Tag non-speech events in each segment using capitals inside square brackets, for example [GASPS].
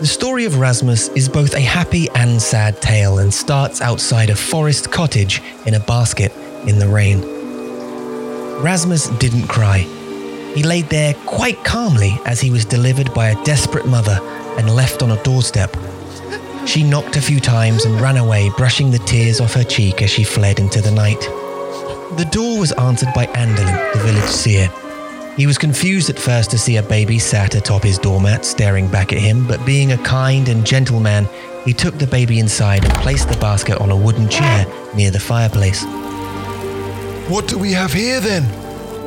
The story of Rasmus is both a happy and sad tale and starts outside a forest cottage in a basket in the rain. Rasmus didn't cry. He laid there quite calmly as he was delivered by a desperate mother and left on a doorstep. She knocked a few times and ran away, brushing the tears off her cheek as she fled into the night. The door was answered by Andelin, the village seer. He was confused at first to see a baby sat atop his doormat staring back at him, but being a kind and gentle man, he took the baby inside and placed the basket on a wooden chair near the fireplace. What do we have here then?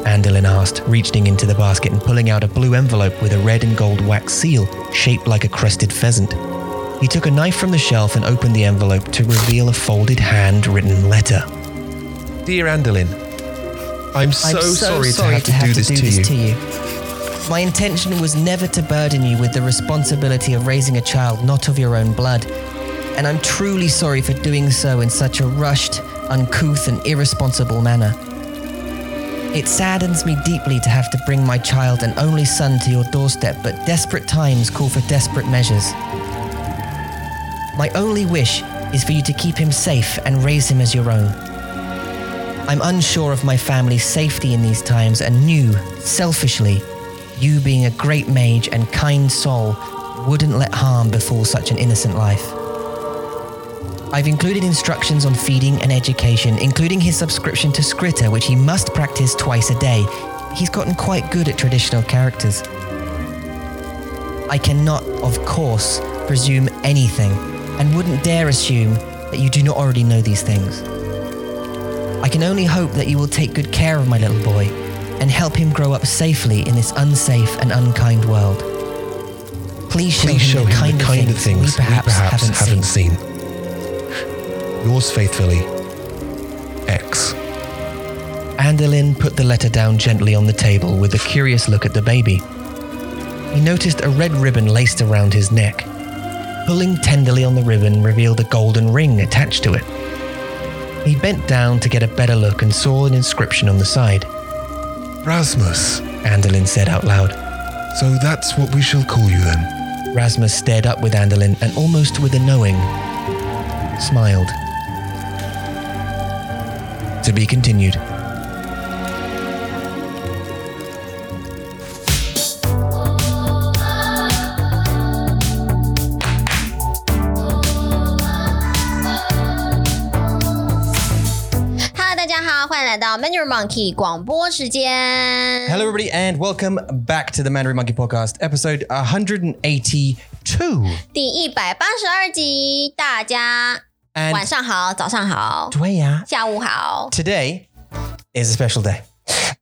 Andelin asked, reaching into the basket and pulling out a blue envelope with a red and gold wax seal shaped like a crested pheasant. He took a knife from the shelf and opened the envelope to reveal a folded handwritten letter. Dear Andelin, I'm so, I'm so sorry, sorry to have to, do, this, to, you. to you. My intention was never to burden you with the responsibility of raising a child not of your own blood. And I'm truly sorry for doing so in such a rushed, uncouth, and irresponsible manner. It saddens me deeply to have to bring my child and only son to your doorstep, but desperate times call for desperate measures. My only wish is for you to keep him safe and raise him as your own. I'm unsure of my family's safety in these times and knew, selfishly, you being a great mage and kind soul wouldn't let harm befall such an innocent life. I've included instructions on feeding and education, including his subscription to Skritter, which he must practice twice a day. He's gotten quite good at traditional characters. I cannot, of course, presume anything and wouldn't dare assume that you do not already know these things. I can only hope that you will take good care of my little boy and help him grow up safely in this unsafe and unkind world. Please show, Please show him, the, him kind the kind of things we perhaps, haven't, haven't seen. seen. Yours faithfully, X. Andelin put the letter down gently on the table with a curious look at the baby. He noticed a red ribbon laced around his neck. Pulling tenderly on the ribbon revealed a golden ring attached to it. He bent down to get a better look and saw an inscription on the side. Rasmus. Andelin said out loud. So that's what we shall call you then. Rasmus stared up with Andelin and almost with a knowing, smiled. To be continued. Mandarin Monkey 广播时间。 Hello, everybody, and welcome back to the Mandarin Monkey Podcast, episode 182. 第一百八十二集，大家 And 晚上好，早上好，对呀下午好。 today is a special day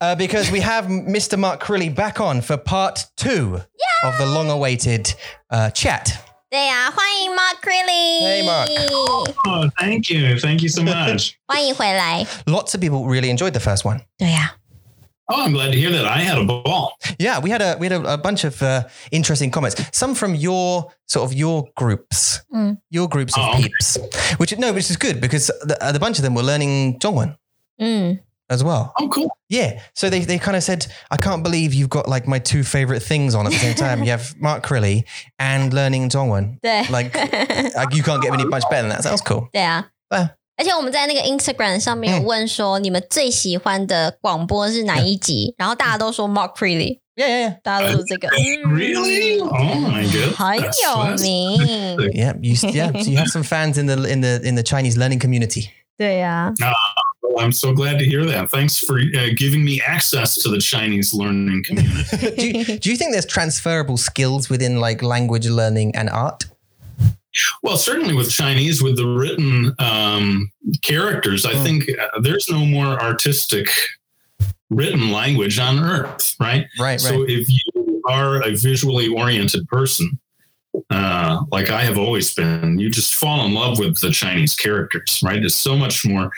uh, because we have Mr. Mark Crilly back on for part two of the long-awaited uh, chat. 对呀、欢迎 Mark Crilly。 Hey, Mark. Oh, thank you. Thank you so [LAUGHS] much. 欢迎回来。 Lots of people really enjoyed the first one. 对呀、 oh, I'm glad to hear that. I had a ball. Yeah, we had a we had a, a bunch of uh, interesting comments. Some from your sort of your groups, Mm. your groups of Oh, okay. peeps, which no, which is good because the, uh, the bunch of them were learning Zhongwen 嗯， as well. Oh, cool. Yeah, so they they kind of said, I can't believe you've got like my two favorite things on at the same time. [LAUGHS] you have Mark Crilly and learning Zhongwen. 对， Like, [LAUGHS] like you can't get any much better than that. Sounds cool. 对啊。啊而且我们在那个 Instagram 上面有问说，你们最喜欢的广播是哪一集？然后大家都说 Mark Crilly， Yeah, yeah, 大家都说这个，嗯 [LAUGHS] Really? Oh my god. 很 That's- 有 that's- 名。 yeah, yeah. You yeah. So you have some fans in the in the in the Chinese learning community. 对呀、 well, I'm so glad to hear that. Thanks for uh, giving me access to the Chinese learning community. [LAUGHS] do, you, do you think there's transferable skills within like language learning and art? well, certainly with Chinese, with the written um, characters, I Mm. think uh, there's no more artistic written language on earth, right? Right, So if you are a visually oriented person, uh, like I have always been, you just fall in love with the Chinese characters, right? It's so much more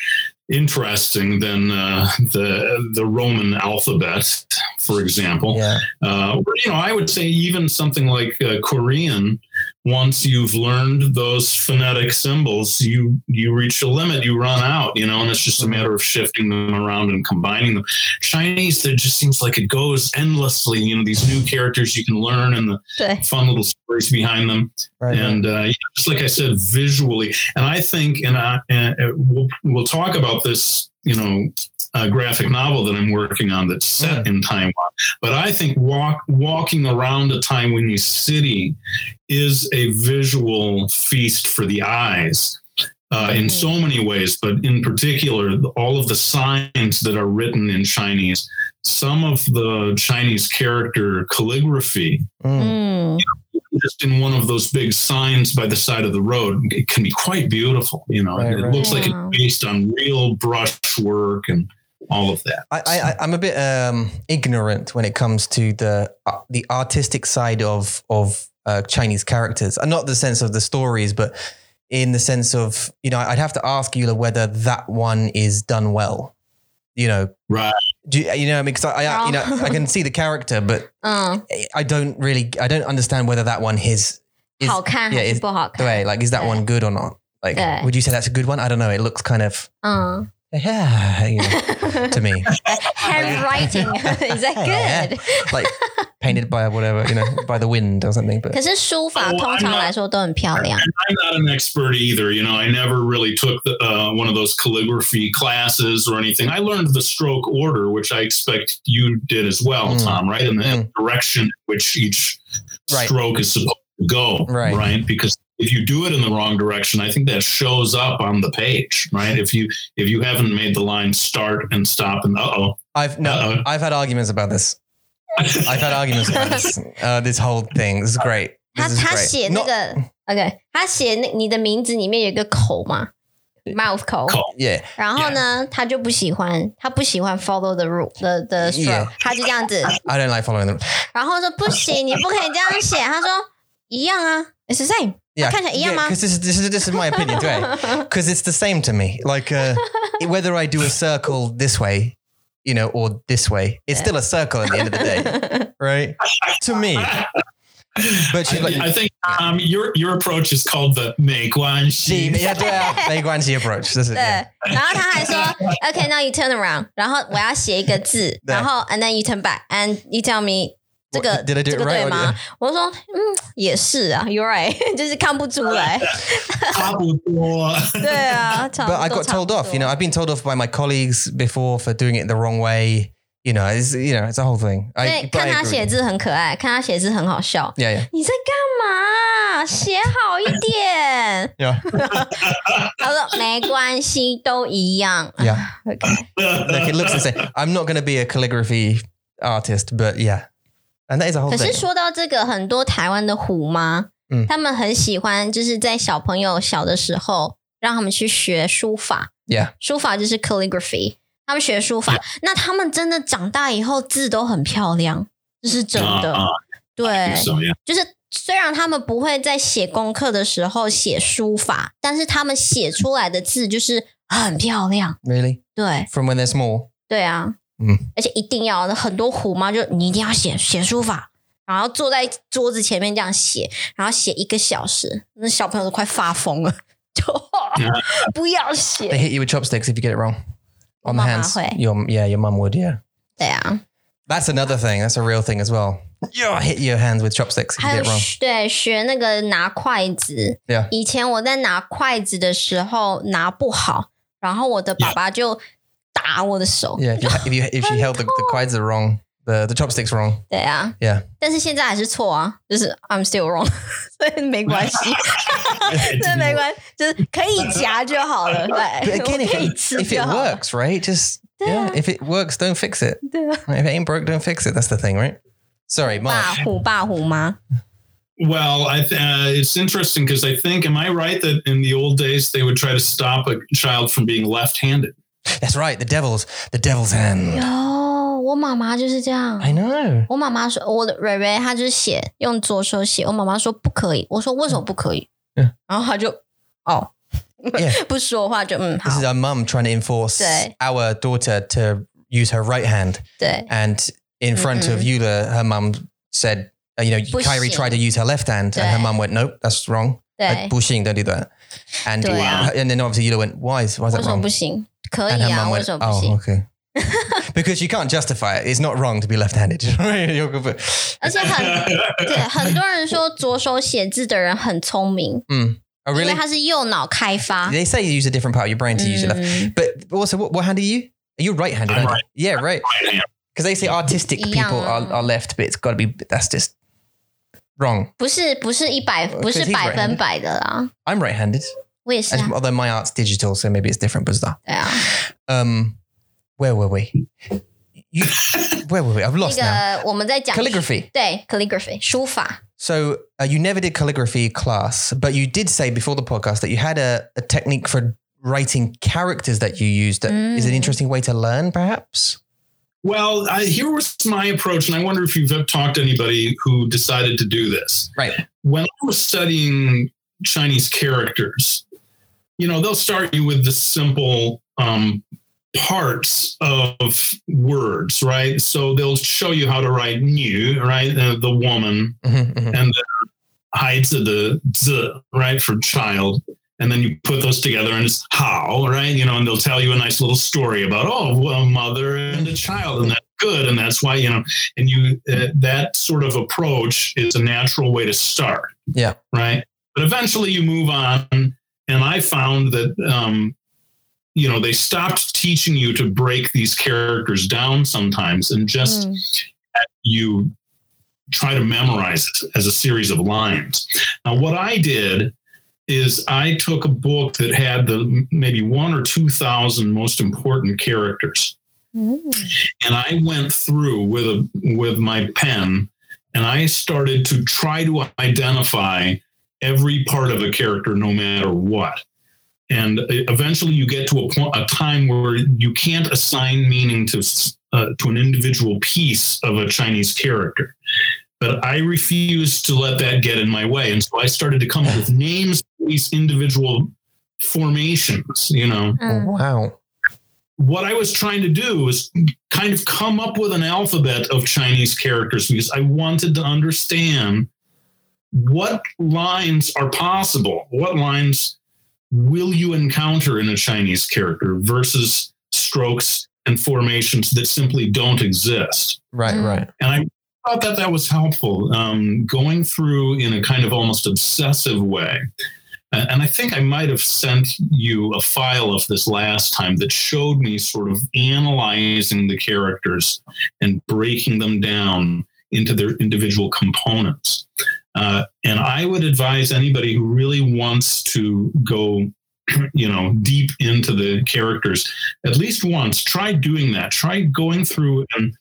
interesting than uh, the the Roman alphabet, for example. Yeah. Uh, or, you know, I would say even something like uh, Korean once you've learned those phonetic symbols, you you reach a limit, you run out, you know, and it's just a matter of shifting them around and combining them. Chinese, there just seems like it goes endlessly. You know, these new characters you can learn and the fun little stories behind them. Right. and uh, just like I said, visually, and I think, and I, and uh, we'll we'll talk about this, you know, uh, graphic novel that I'm working on that's set in Taiwan. But I think walk walking around a Taiwanese city is a visual feast for the eyes. Uh, in so many ways, but in particular, all of the signs that are written in Chinese, some of the Chinese character calligraphy Mm. 嗯，just in one of those big signs by the side of the road it can be quite beautiful you know Right, it right. looks like it's based on real brushwork and all of that. I, I, am a bit um, ignorant when it comes to the uh, the artistic side of of uh, Chinese characters, and not the sense of the stories, but in the sense of you know, I'd have to ask Yula whether that one is done well. You know, right? Do you, you know? I mean, because I, I oh. you know, I can see the character, but [LAUGHS] uh. I don't really, I don't understand whether that one is. is yeah, is that one good or not? Like, would you say that's a good one? I don't know. It looks kind of yeah, you know, to me. [LAUGHS] ，handwriting [LAUGHS] is that good？ like painted by whatever, you know, by the wind or something. But 可是书法 Oh, 通 I'm 常 not- 来说都很漂亮。 i'm not an expert either you know i never really took the, uh, one of those calligraphy classes or anything i learned the stroke order which i expect you did as well Mm. tom right and the Mm. direction in which each Right. stroke is supposed to go Right. right because if you do it in the wrong direction i think that shows up on the page right if you if you haven't made the line start and stop and uh-oh I've no, Uh-oh. I've had arguments about this. I've had arguments about this. Uh, this whole thing. This is great. 他 This is 他 great. 写那 Not- 个 OK，他写那你的名字里面有一个口嘛，mouth 口。口 yeah, 然后呢，他就不喜欢，他不喜欢 follow the rule 的的 stroke， Yeah 他就这样子， I don't like following them. 然后说不行，你不可以这样写。他说一样啊，it's the same， Yeah, 看起来一样吗 Because this is this is this is my opinion, right? [LAUGHS] Because it's the same to me. Like uh, [LAUGHS] whether I do a circle this way, you know, or this way, it's still a circle at the end of the day, [LAUGHS] right? To me. But she's like, I, I think um, your your approach is called the 没关系。 yeah, yeah, 没关系 approach. This is 对 yeah.，然后他还说，OK，now、you turn around，然后我要写一个字，对然后 and then you turn back，and you tell me 这个 What- did I do 这 it 个 right 对 or 吗 did-？我就说，嗯，也是啊，you're right，[LAUGHS] [LAUGHS] 就是看不出来。差不多。对啊，差 but I 都 got 差不 told off. You know, 多 I've been told off by my colleagues before for doing it the wrong way. You know, it's you know, it's a whole thing. 因 I, 为 but 看 I 他 agree. 写字很可爱，看他写字很好笑。 Yeah, yeah, 你在干嘛？写好一点。 yeah, [LAUGHS] 他说没关系，都一样。 yeah. OK， Look, it looks the same. I'm not going to be a calligraphy artist, but yeah, 可是.说到这个，很多台湾的虎妈，嗯他们很喜欢，就是在小朋友小的时候，让他们去学书法。Yeah, 书法就是 calligraphy，他们学书法，那他们真的长大以后字都很漂亮，这是真的。啊啊对.就是虽然他们不会在写功课的时候写书法，但是他们写出来的字就是很漂亮。really. 对，From when they're small. 对啊，嗯，而且一定要很多虎妈就你一定要写写书法，然后坐在桌子前面这样写，然后写一个小时，那小朋友都快发疯了，就不要写 They 写。hit you with chopsticks if you get it wrong. On the 妈妈 hands. 会。Your yeah, your mum would. Yeah, 对啊，that's another thing. That's a real thing as well. Yeah, hit your hands with chopsticks if 还 you 有 get it wrong. 学对学那个拿筷子。Yeah. 以前我在拿筷子的时候拿不好，然后我的爸爸就打我的手。 Yeah, if you if you if you held the, the quads are wrong, the the chopsticks wrong. 对啊， Yeah. 但是现在还是错啊，就是 I'm still wrong，所以没关系，这没关，就是可以夹就好了。 But 对， again, [LAUGHS] [LAUGHS] [LAUGHS] 我 if 可以 it, 吃 if 就 it 好了。 works, right? Just yeah. Yeah. If it works, don't fix it. 对啊， If it ain't broke, don't fix it. That's the thing, right? Sorry, 爸 Mark. 虎爸虎妈， Well, I th- uh, it's interesting because I think, am I right that in the old days they would try to stop a child from being left-handed? That's right. The devil's the devil's hand. 有我妈妈就是这样。 I know. 我妈妈说，我的蕊蕊她就是写用左手写，我妈妈说不可以，我说为什么不可以？嗯然后她就哦 Yeah. [LAUGHS] 不说话就嗯 This 好 is，our mum trying to enforce 对。 our daughter to use her right hand. 对 And in front of Mm-mm. Eula, her mum said, Uh, you know, 不行。 Kyrie tried to use her left hand, and her 对。 mum went, "Nope, that's wrong. 对 Uh,，不行, don't do that." And 对啊。 and then obviously Yula went, "Why is why is 为 that 什么 wrong?" 不行？ 可 And 以 her 啊， mum 为 went, 什么不 "Oh, 行？ okay." [LAUGHS] because you can't justify it. It's not wrong to be left-handed. You're [LAUGHS] good for- 而且很对很多人说左手写字的人很聪明， [LAUGHS] Mm. Oh, 因 really? 为他是右脑开发。 They say you use a different part of your brain to use your left. 嗯 But also, what, what hand are you? Are you right-handed? I'm aren't you? right. Yeah, right. Right hand. Because they say artistic Yeah. people are, are left, but it's got to be. That's just wrong. 不是不是一百，不是 he's 百 right-handed. 分百的啦。 I'm right-handed, 我也是 As- 啊， although my art's digital, so maybe it's different. But stuff. 对啊。 Um, where were we? You, where were we? I've 那 lost [LAUGHS] now. 个我们在讲 Calligraphy. 对 calligraphy 书法， So uh, you never did calligraphy class, but you did say before the podcast that you had a, a technique for writing characters that you used. That is an Mm. interesting way to learn, perhaps. Well, I, here was my approach, and I wonder if you've talked to anybody who decided to do this. Right. When I was studying Chinese characters, you know, they'll start you with the simple um, parts of words, right? So they'll show you how to write "new," right? Uh, the woman, Mhm, mhm. and the heights of the z, right, for child. And then you put those together and it's how, right? You know, and they'll tell you a nice little story about, oh, a mother and a child, and that's good. And that's why, you know, and you, uh, that sort of approach is a natural way to start. Yeah. Right. But eventually you move on. And I found that, um, you know, they stopped teaching you to break these characters down sometimes and just 嗯 you try to memorize it as a series of lines. Now, what I did is I took a book that had the maybe one or two thousand most important characters, 嗯 and I went through with a with my pen, and I started to try to identify every part of a character, no matter what. And eventually, you get to a point, a time where you can't assign meaning to uh, to an individual piece of a Chinese character. But I refused to let that get in my way, and so I started to come up with [LAUGHS] names for these individual formations. You know, 嗯 Wow. what I was trying to do was kind of come up with an alphabet of Chinese characters because I wanted to understand what lines are possible, what lines will you encounter in a Chinese character versus strokes and formations that simply don't exist. Right, Mm. right. And I thought that that was helpful, um, going through in a kind of almost obsessive way. And and I think I might have sent you a file of this last time that showed me sort of analyzing the characters and breaking them down into their individual components. Uh, and I would advise anybody who really wants to go, [CLEARS THROAT] you know, deep into the characters, at least once, try doing that. Try going through and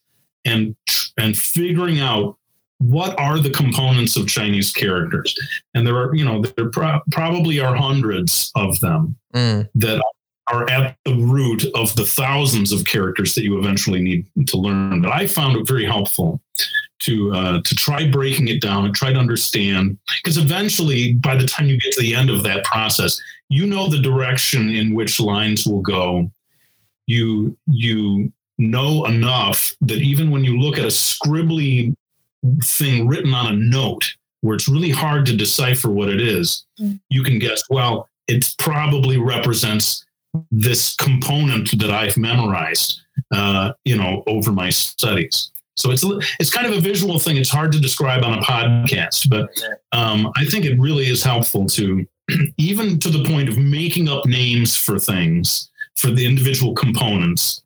and and figuring out what are the components of Chinese characters. And there are, you know, there pro- probably are hundreds of them Mm. that are at the root of the thousands of characters that you eventually need to learn. But I found it very helpful to uh, to try breaking it down and try to understand because eventually, by the time you get to the end of that process, you know the direction in which lines will go. You you know enough that even when you look at a scribbly thing written on a note where it's really hard to decipher what it is, Mm. you can guess, well, it probably represents this component that I've memorized, uh, you know, over my studies. So it's it's kind of a visual thing. It's hard to describe on a podcast, but um, I think it really is helpful to [CLEARS THROAT] even to the point of making up names for things for the individual components.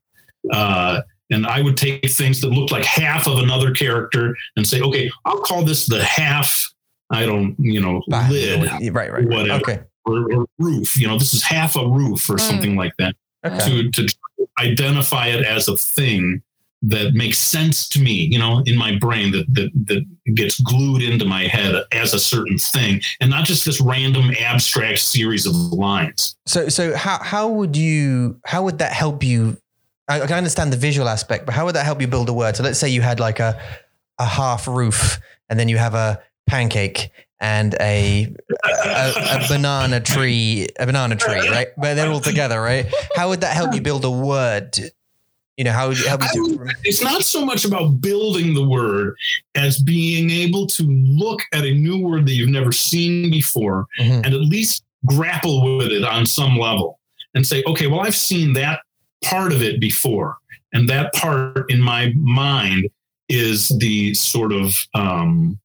Uh, and I would take things that looked like half of another character and say, okay, I'll call this the half. I don't, you know, Bah, lid Right, right. right. Whatever. Okay. or, or roof. You know, this is half a roof or Mm. something like that. Okay. To to identify it as a thing that makes sense to me, you know, in my brain that that that gets glued into my head as a certain thing, and not just this random abstract series of lines. So, so how how would you how would that help you? I, I can understand the visual aspect, but how would that help you build a word? So, let's say you had like a a half roof, and then you have a pancake and a a, a banana tree, a banana tree, right? But they're all together, right? How would that help you build a word You know, how would you, how would you would- it's not so much about building the word as being able to look at a new word that you've never seen before Mhm. and at least grapple with it on some level and say, okay, well, I've seen that part of it before. And that part in my mind is the sort of um,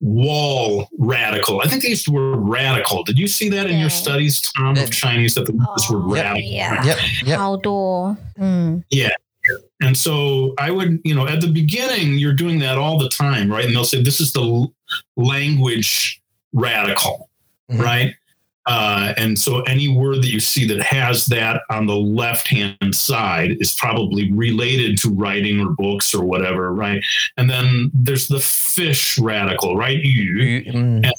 wall radical. I think they used radical. Did you see that in your studies, Tom, of Chinese that the oh, were radical? Yeah. Yep. Yep. Outdoor. Mm. Yeah. And so I would, you know, at the beginning, you're doing that all the time, right? And they'll say, this is the language radical, mm-hmm. right? Uh, and so any word that you see that has that on the left hand side is probably related to writing or books or whatever, right? And then there's the fish radical, right? You, You- mm,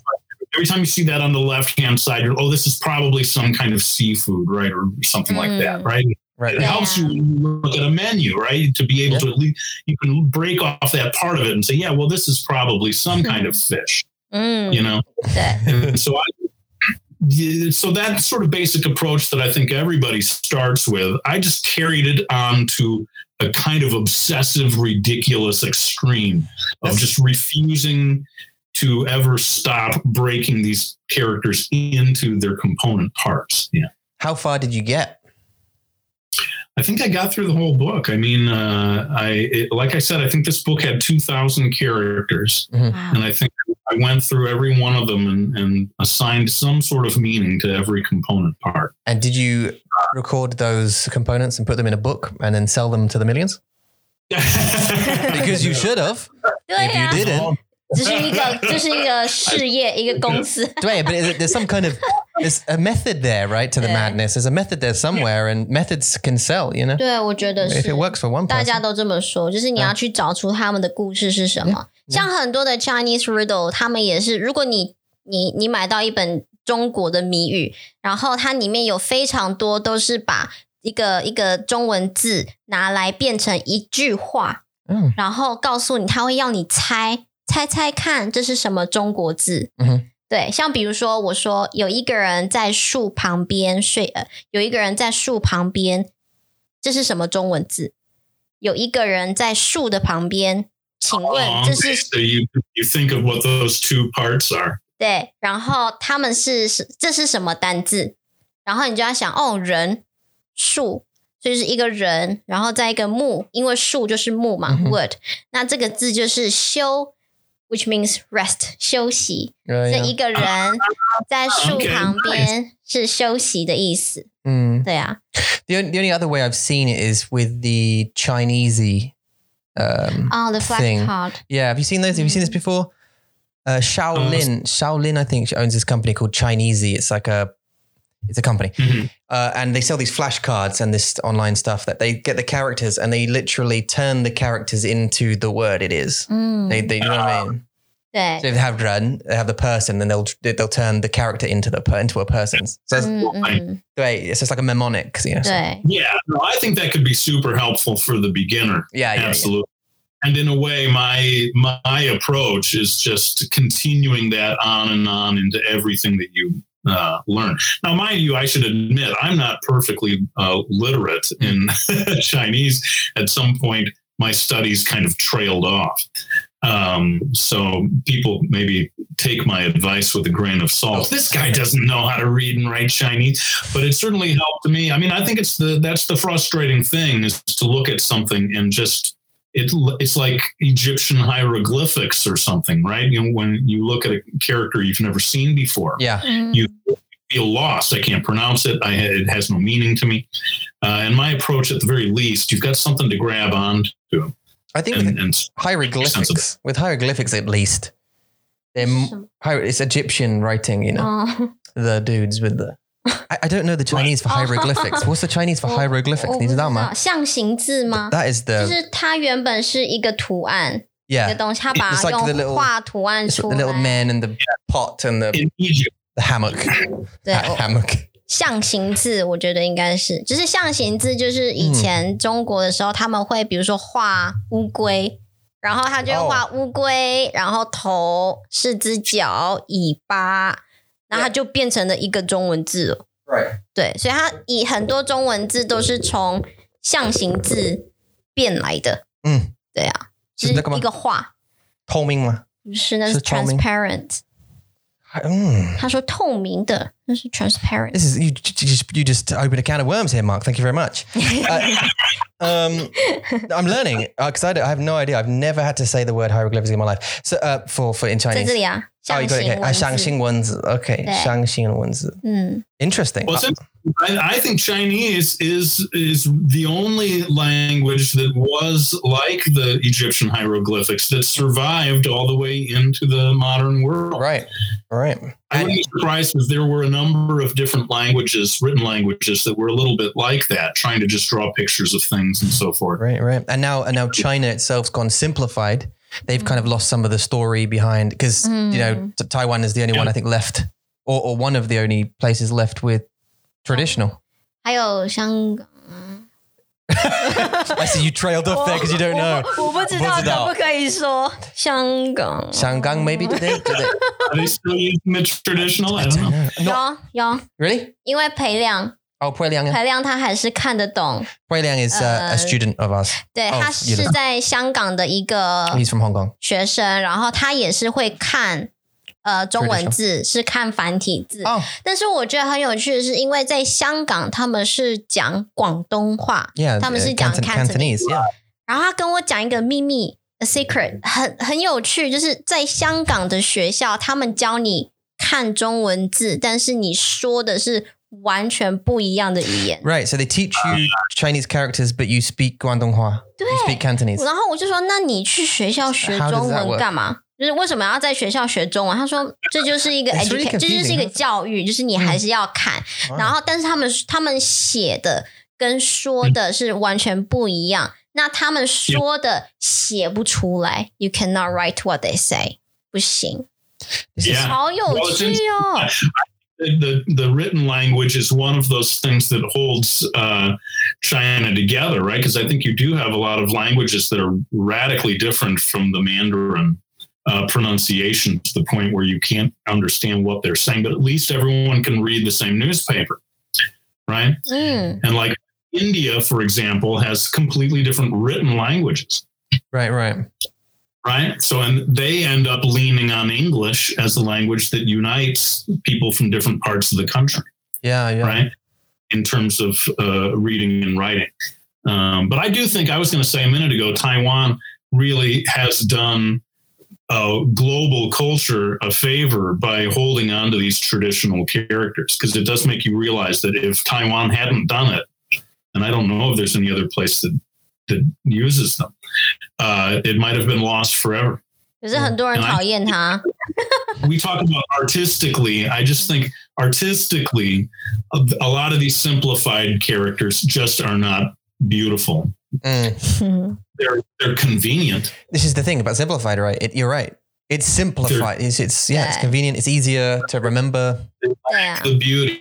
every time you see that on the left hand side, you're, oh, this is probably some kind of seafood, right? Or something like that, Mm. right? right. It helps you look at a menu, right? To be able Yeah. to at least you can break off that part of it and say, yeah, well, this is probably some [LAUGHS] kind of fish, 嗯，you know. And so I, yeah, so that sort of basic approach that I think everybody starts with, I just carried it on to a kind of obsessive, ridiculous extreme of That's- just refusing to ever stop breaking these characters into their component parts. Yeah. How far did you get? I think I got through the whole book. I mean, uh, I it, like I said, I think this book had two thousand characters, 哇 and I think I went through every one of them and, and assigned some sort of meaning to every component part. And did you record those components and put them in a book and then sell them to the millions? [LAUGHS] Because you should have. 对 If 呀 you，didn't, 这是一个这是一个事业，一个公司。Right, but there's some kind of there's a method there, right, to the madness. There's a method there somewhere, and methods can sell. You know, 对，我觉得 if 是 it。works for one 大家都这么说，就是你要去找出他们的故事是什么。像很多的 Chinese riddle，他们也是，如果你你你买到一本中国的谜语，然后它里面有非常多都是把一个一个中文字拿来变成一句话，嗯然后告诉你，他会要你猜猜猜看这是什么中国字。嗯哼对，像比如说，我说有一个人在树旁边睡，呃，有一个人在树旁边，这是什么中文字？有一个人在树的旁边，请问 Oh, 这 okay. 是 So you you think of what those two parts are. 对？然后他们是是这是什么单字？然后你就要想，哦，人树。所以是一个人，然后再一个木，因为树就是木嘛、嗯哼 w o o d 那这个字就是休 which means rest 休息。所以一个人在树旁边是休息的意思。嗯，对啊。The the only other way I've seen it is with the Chineasy. Um, oh, the flag thing. card. Yeah, have you seen those? Have you seen this mm. before? Uh, ShaoLan, ShaoLan, I think owns this company called Chineasy. It's like a it's a company, mm-hmm. uh, and they sell these flashcards and this online stuff that they get the characters and they literally turn the characters into the word it is. Mm. They, they, you know what I mean? So if they have "run," they have the person, then they'll they'll turn the character into the into a person. So it's, mm, mm. great. It's just like a mnemonic, you know, so. Yeah, no, I think that could be super helpful for the beginner. Yeah, yeah absolutely. Yeah and in a way my my approach is just continuing that on and on into everything that you uh, learn. Now, mind you, I should admit I'm not perfectly uh, literate in [LAUGHS] Chinese. At some point, my studies kind of trailed off. Um, so people maybe take my advice with a grain of salt. This guy doesn't know how to read and write Chinese, but it certainly helped me. I mean, I think it's the that's the frustrating thing is to look at something and just it, it's like Egyptian hieroglyphics or something, right? You know, when you look at a character you've never seen before, Yeah. 嗯 You- feel lost. I can't pronounce it. I, it has no meaning to me. Uh, and my approach, at the very least, you've got something to grab onto, I think and, with and hieroglyphics, with hieroglyphics at least, they're it's Egyptian writing. You know, 哦，the [LAUGHS] dudes with the. I, I don't know the Chinese for Oh. hieroglyphics. What's the Chinese for [LAUGHS] 我 hieroglyphics? 我不 你知道知吗？道象形字吗？ That is 就 the 是它原本是一个图案，一个 yeah. 东西，它把 It's like the 用 little- 画图案 It's 出 the little 来。 man and the pot and the, in Egypt, the hammock. [LAUGHS] 对， Ha- 我 hammock. 象形字，我觉得应该是，就是象形字，就是以前中国的时候，他们会比如说画乌龟，然后他就会画乌龟，然后头、四只脚、尾巴， 然后它就变成了一个中文字了。Right. 对，所以它以很多中文字都是从象形字变来的。嗯，对啊，是那个吗一个画，透明吗？不是那是 transparent。嗯。他说透明的，那是 transparent。This is you. You just, you just opened a can of worms here, Mark. Thank you very much. Uh, um, I'm learning because I, I have no idea. I've never had to say the word hieroglyphics in my life. So uh, for for in Chinese. 在这里啊，Oh, 象 you got it. 形 Okay. 文 Uh, 字。相信文字. Okay. 对。相信文字.嗯， Interesting. Well, it's I, I think Chinese is is the only language that was like the Egyptian hieroglyphics that survived all the way into the modern world. right. Right. I wouldn't be surprised if there were a number of different languages, written languages, that were a little bit like that, trying to just draw pictures of things and so forth. Right. Right. And now and now China itself's gone simplified. They've kind of lost some of the story behind because you know T- Taiwan is the only one I think left, or, or one of the only places left with traditional. 还有香港。 [LAUGHS] I see you trailed off there because you don't know. [LAUGHS] 我不知道不知道可不可以说香港。 Shangang maybe did they? Did they? Are they still using the traditional? I don't know. Not 有有， really. 因为裴亮， Oh, Pui Liang. 裴亮他还是看得懂。Pui Liang is uh, a Uh, student of ours. 对，哦他是在香港的一个 He's from Hong Kong. 学生，然后他也是会看呃中文字，是看繁体字。Oh, 但是我觉得很有趣的是，因为在香港他们是讲广东话 yeah. 他们 uh, 是讲 Canton- Cantonese. Yeah. 然后他跟我讲一个秘密，a secret，很很有趣，就是在香港的学校，他们教你看中文字，但是你说的是完全不一样的语言。Right. So they teach you Chinese characters, but you speak Guangdonghua. You speak Cantonese. 然后我就说：“那你去学校学 How does 中 that 文 work? 干嘛？就是为什么要在学校学中文？”他说：“这就是一个 It's really education，这就是一个 confusing. 教育，就是你还是要看。然后，但是他们他们写的跟说的是完全不一样。那他们说的写不出来，You cannot write what they say，不行，This is- Yeah. 好有趣哦。The the written language is one of those things that holds uh, China together, right? Because I think you do have a lot of languages that are radically different from the Mandarin uh, pronunciation to the point where you can't understand what they're saying. But at least everyone can read the same newspaper, right? 嗯，And like India, for example, has completely different written languages. right. Right. Right? So, and they end up leaning on English as the language that unites people from different parts of the country, Yeah. Yeah. right? In terms of uh, reading and writing. Um, but I do think I was going to say a minute ago, Taiwan really has done uh, global culture a favor by holding on to these traditional characters because it does make you realize that if Taiwan hadn't done it, and I don't know if there's any other place that that uses them, uh, it might have been lost forever. 可是很多人讨厌他。 we talk [LAUGHS] about artistically. I just think artistically, a, a lot of these simplified characters just are not beautiful. Mm. [LAUGHS] They're they're convenient. This is the thing about simplified, right? It, you're right. It's simplified. It's, it's yeah, it's Yeah. convenient. It's easier to remember. 对啊， The beauty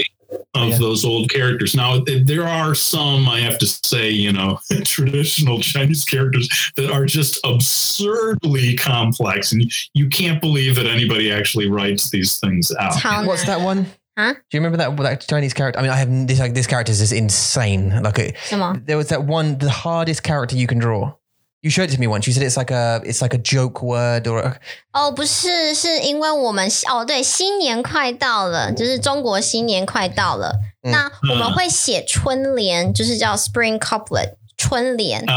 of yeah. those old characters. Now there are some, I have to say, you know, [LAUGHS] traditional Chinese characters that are just absurdly complex, and you can't believe that anybody actually writes these things out. What's that one? Huh? Do you remember that that Chinese character? I mean, I have this like this character is insane. Like, it, there was that one, the hardest character you can draw. You showed it to me once. You said it's like a it's like a joke word or a, 哦，不是，是因为我们哦，对，新年快到了，就是中国新年快到了，嗯那我们会写春联，就是叫 Spring Couplet 春联，啊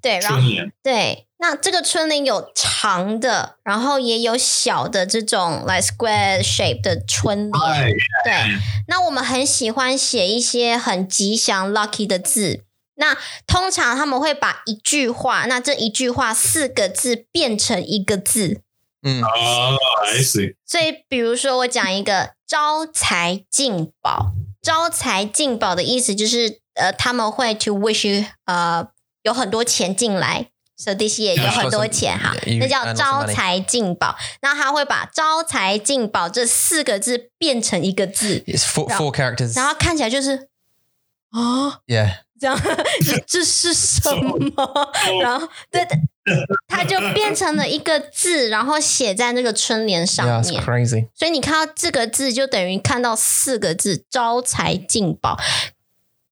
对，然后对，那这个春联有长的，然后也有小的这种 like square shape 的春联.对，那我们很喜欢写一些很吉祥 lucky 的字。那通常他们会把一句话，那这一句话四个字变成一个字。Oh, I see. 所以，比如说我讲一个招财进宝，招财进宝的意思就是，呃，他们会 to wish you，呃，有很多钱进来。So this year 有很多钱哈那叫招.财进宝。那他会把招财进宝这四个字变成一个字，it's four, four characters. 然后看起来就是啊，Yeah. 这样这这是什么？[LAUGHS] 然后对，它就变成了一个字，然后写在那个春联上 Yeah, 面。crazy. 所以你看到这个字，就等于看到四个字“招财进宝”，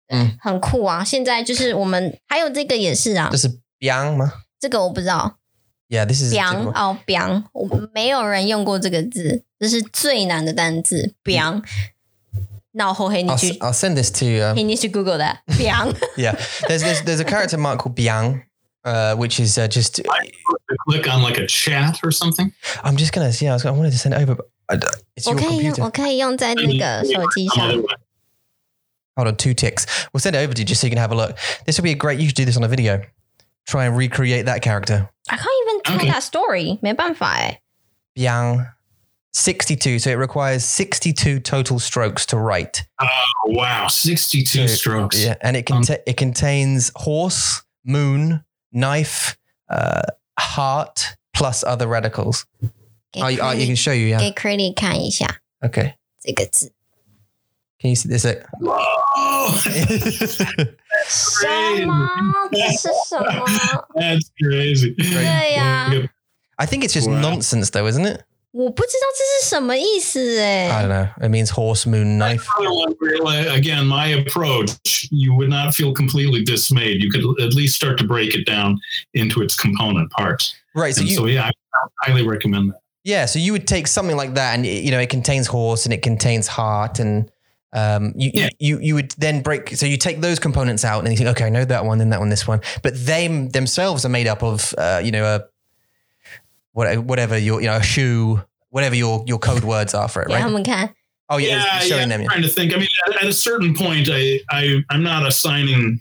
嗯，很酷啊！现在就是我们还有这个也是啊，这是 Biang 吗这个我不知道。？Yeah, this is 表哦表，我没有人用过这个字，这是最难的单字。表，那我后黑你 I'll, 去 s- I'll send this to you. Um, 嘿，你去 Google 的[LAUGHS] 表。 yeah, there's, there's there's a character mark called Biang, uh, which is uh, just. Click on like a chat or something. I'm just gonna see. I, was, I wanted to send it over, but I, it's 我 your 可以用， computer. 我可以用在那个手机 Some 上 other。way. Hold on, two ticks. We'll send it over to you just so you can have a look. This would be a great. You should do this on a video. Try and recreate that character. I can't even tell Okay. that story，没办法哎。 Biang, 62. So it requires 62 total strokes to write. Oh, wow. 62 so, strokes. Yeah. And it, cont- um, it contains horse, moon, knife, uh, heart, plus other radicals. I, you can show you, yeah. 给 Crilly 看一下 Okay. Can you see this? Like, Whoa! [LAUGHS] [LAUGHS] That's crazy. i think it's just wow. nonsense, though, isn't it? 我不知道这是什么意思 I 哎。 don't know. It means horse, moon, knife. Another one where, like, again, my approach, you would not feel completely dismayed. You could at least start to break it down into its component parts. Right. So and you, so, yeah, I highly recommend that. yeah. So you would take something like that, and you know, it contains horse and it contains heart, and um, you, Yeah. you you would then break. So you take those components out, and you think, okay, I know that one, then that one, this one. But they themselves are made up of, uh, you know, a what, whatever your you know shoe, whatever your your code words are for it, yeah, right? Okay. Oh yeah, yeah, showing yeah, them. I'm trying to think. I mean, at, a certain point, I, I I'm not assigning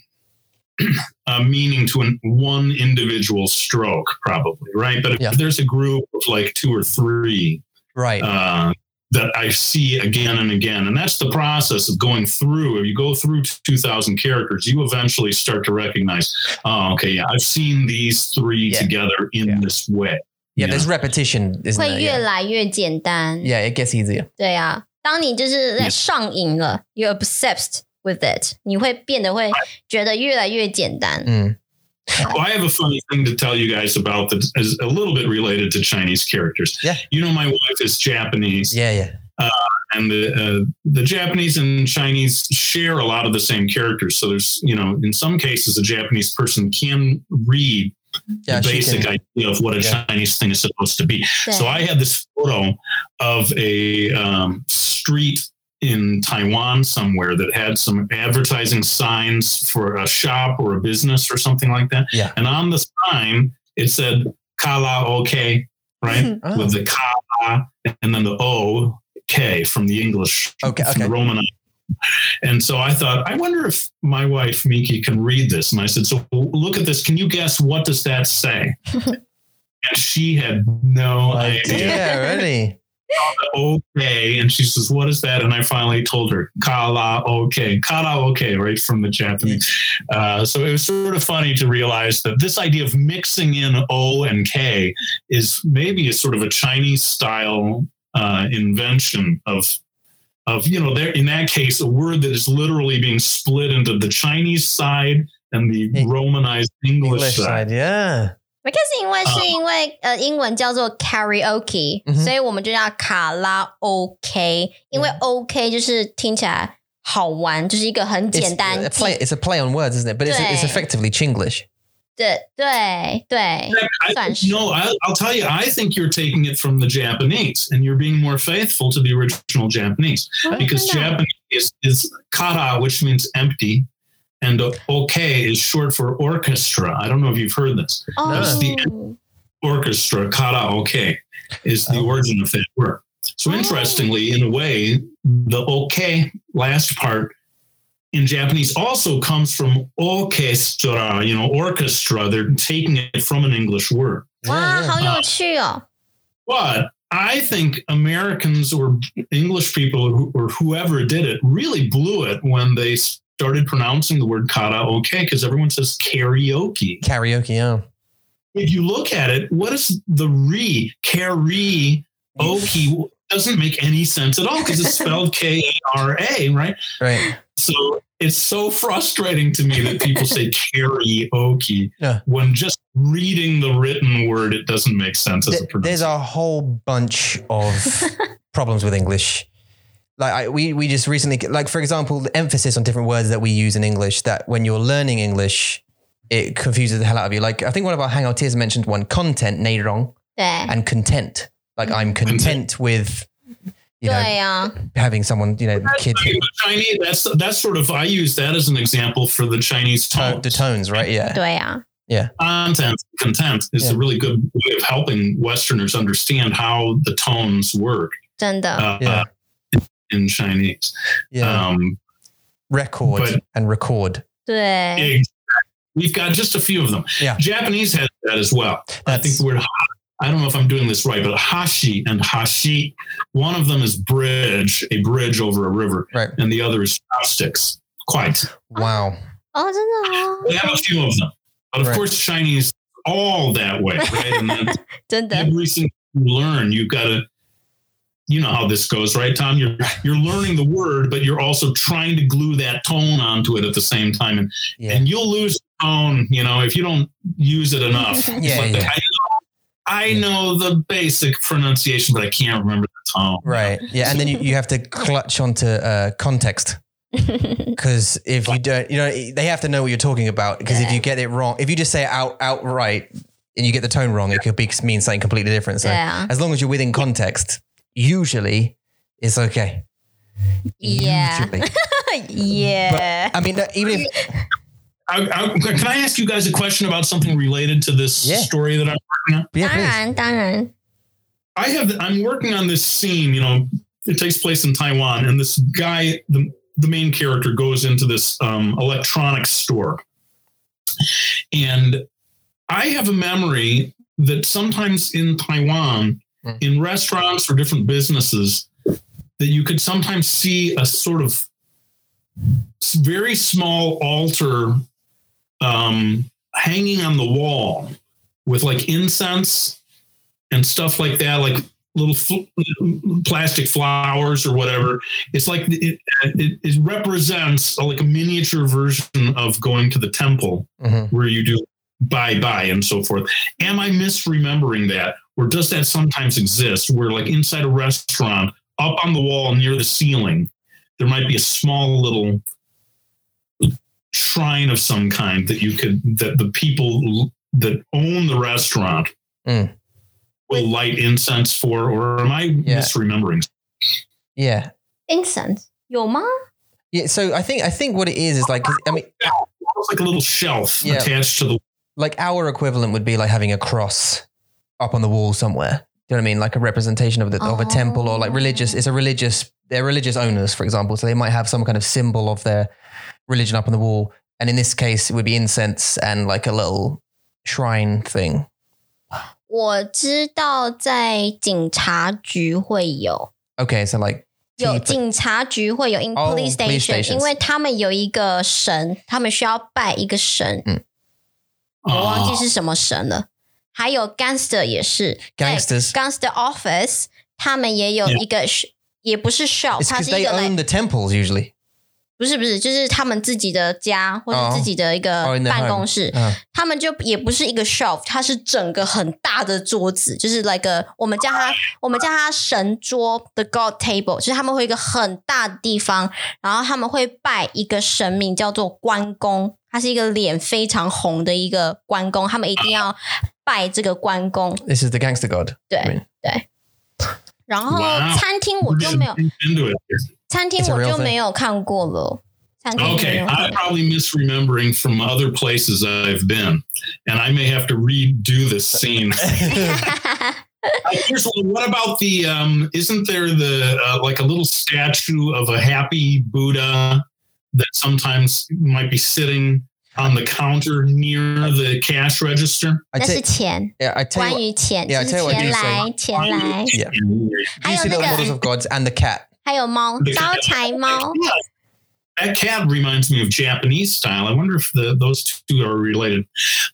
[CLEARS THROAT] a meaning to an, one individual stroke, probably right. But if yeah. there's a group of like two or three, right, uh, that I see again and again, and that's the process of going through. If you go through two thousand characters, you eventually start to recognize, oh, okay, yeah, I've seen these three yeah. together in yeah. this way. yeah, Yeah. there's repetition, isn't 会 there? 越 Yeah. 来越简单。 yeah, it gets easier. 对啊，当你就是在 Yeah. 上瘾了，you're obsessed with it，你会变得会觉得越来越简单。 Mm. Oh, I have a funny thing to tell you guys about that is a little bit related to Chinese characters. Yeah. You know, my wife is Japanese, Yeah, yeah. and the uh, the Japanese and Chinese share a lot of the same characters. So there's, you know, in some cases, a Japanese person can read yeah, the basic idea of what a Yeah. Chinese thing is supposed to be. 对 So I had this photo of a um, street in Taiwan somewhere that had some advertising signs for a shop or a business or something like that. Yeah. And on the sign, it said Kala OK, right? [LAUGHS] Oh. With the Ka and then the O K from the English, Okay, okay. Roman. And so I thought, I wonder if my wife Miki can read this. And I said, so look at this. Can you guess what does that say? [LAUGHS] and she had no idea Yeah, really. okay. And she says, What is that? And I finally told her, Kala okay. Kala okay, right from the Japanese. Uh, so it was sort of funny to realize that this idea of mixing in O and K is maybe a sort of a Chinese style uh, invention of Of you know, there in that case, a word that is literally being split into the Chinese side and the Hey. Romanized English, English side. side, yeah. because 因为是因为呃英文叫做 karaoke，、嗯哼所以我们就叫卡拉 OK，因为 OK 就是听起来好玩，就是一个很 It's 简单 a play. It's a play on words, isn't it? But it's, it's Yeah. effectively Chinglish. 对对对， I, 算是 no, I, I'll tell you, I think you're taking it from the Japanese and you're being more faithful to the original Japanese because 真的啊 Japanese is, is kara, which means empty, and okay is short for orchestra. I don't know if you've heard this. 哦 That's the- Orchestra, kara okay, is the Oh. origin of that word. So Oh. interestingly, in a way, the okay last part in Japanese also comes from orchestra, you know, orchestra. They're taking it from an English word. Wow, uh, But I think Americans or English people or whoever did it really blew it when they started pronouncing the word kata okay because everyone says karaoke. Karaoke, yeah. If you look at it, what is the re karaoke? Doesn't make any sense at all because it's spelled [LAUGHS] K A R A, right? Right. So it's so frustrating to me that people say [LAUGHS] karaoke yeah. when just reading the written word, it doesn't make sense as a pronunciation. There's a whole bunch of [LAUGHS] problems with English. Like I, we we just recently, like for example, the emphasis on different words that we use in English. That when you're learning English, it confuses the hell out of you. Like I think one of our hangout mentioned one content, neirong, yeah. and content. Like I'm content with you know, 对啊， having someone, you know, the kids The Chinese, that's that's sort of I use that as an example for the Chinese tone, tone. the tones, right? Yeah. 对啊， Content, content is Yeah. a really good way of helping Westerners understand how the tones work 真的， uh, Yeah. in Chinese. Yeah. Um, record but- and record. 对， Exactly. We've got just a few of them. Yeah. Japanese has that as well. I think That's- the word, ha- I don't know if I'm doing this right, but Hashi and Hashi, one of them is bridge, a bridge over a river, right. and the other is chopsticks. Quite. Wow. Oh, we have a few of them, but of right. course, Chinese all that way, right? And then [LAUGHS] every single you learn, you've got to. You know how this goes, right, Tom? You're you're learning the word, but you're also trying to glue that tone onto it at the same time, and yeah. and you'll lose tone. You know if you don't use it enough. [LAUGHS] yeah. I know, the basic pronunciation, but I can't remember the tone. Right. Yeah. And then you, you have to clutch onto uh, context [LAUGHS] because if you don't, you know, they have to know what you're talking about. Because if you get it wrong, if you just say it out outright and you get the tone wrong, it could be mean something completely different. So 对啊 as long as you're within context, usually it's okay. Yeah. Usually. [LAUGHS] yeah，I mean, even if [LAUGHS] I, I, can I ask you guys a question about something related to this yeah. story that I'm working on? Yeah, please. Darn, I have. I'm working on this scene. You know, it takes place in Taiwan, and this guy, the the main character, goes into this um, electronics store, and I have a memory that sometimes in Taiwan, mm. in restaurants or different businesses, that you could sometimes see a sort of very small altar um, hanging on the wall with like incense and stuff like that, like little fl- plastic flowers or whatever. It's like it, it, it represents like a miniature version of going to the temple Mhm. where you do bye bye and so forth. Am I misremembering that? Or does that sometimes exist where, like, inside a restaurant, up on the wall near the ceiling, there might be a small little shrine of some kind that you could, that the people that own the restaurant Mm. will light incense for? Or am I Yeah. misremembering? Yeah. incense 有吗？Yeah. So I think, I think what it is like I mean, It's like a little shelf Yeah. attached to the like our equivalent would be like having a cross up on the wall somewhere. Do you know what I mean? Like a representation of the of a temple or like religious. It's a religious. They're religious owners, for example, so they might have some kind of symbol of their religion up on the wall. And in this case, it would be incense and like a little shrine thing. 我知道在警察局会有。 Okay, so like 有 tea- 警察局会有 in 哦 police police station，、 stations 因为他们有一个神，他们需要拜一个神，嗯我忘记 Oh. 是什么神了。还有 gangster 也是 Gangsters 在 gangster office，他们也有 Yeah. 一个 sh- 也不是 shop， it's 它 because 是一 they 个 own like, the temples usually. 不是不是，就是他们自己的家或哦者自己的一个办 home 公室。Uh, 他们就也不是一个 shelf，它是整个很大的桌子，就是 like a, 我们叫它我们叫它神桌，the god table，就是他们会一个很大的地方，然后他们会拜一个神明叫做关公，他是一个脸非常红的一个关公，他们一定要拜这个关公。this is the gangster god. 对对。然后 Wow 餐厅我就没有， into it. 餐厅 It's a 我 real 就 thing 没有看过了。餐厅没 Okay, 有 I'm probably misremembering from other places I've been, and I may have to redo this scene. [LAUGHS] [LAUGHS] Here's one. What about the? Um, isn't there the uh, like a little statue of a happy Buddha that sometimes might be sitting on the counter near the cash register? I 那是 tell, 钱， yeah, I tell 关 you what, 于钱， Yeah, I 就是 tell you what 钱 you 来 say. 钱来。 yeah. 还 You 有 see 那 little 个 models of gods and the cat. 还有猫，招财猫。 that cat reminds me of Japanese style. I wonder if the, those two are related.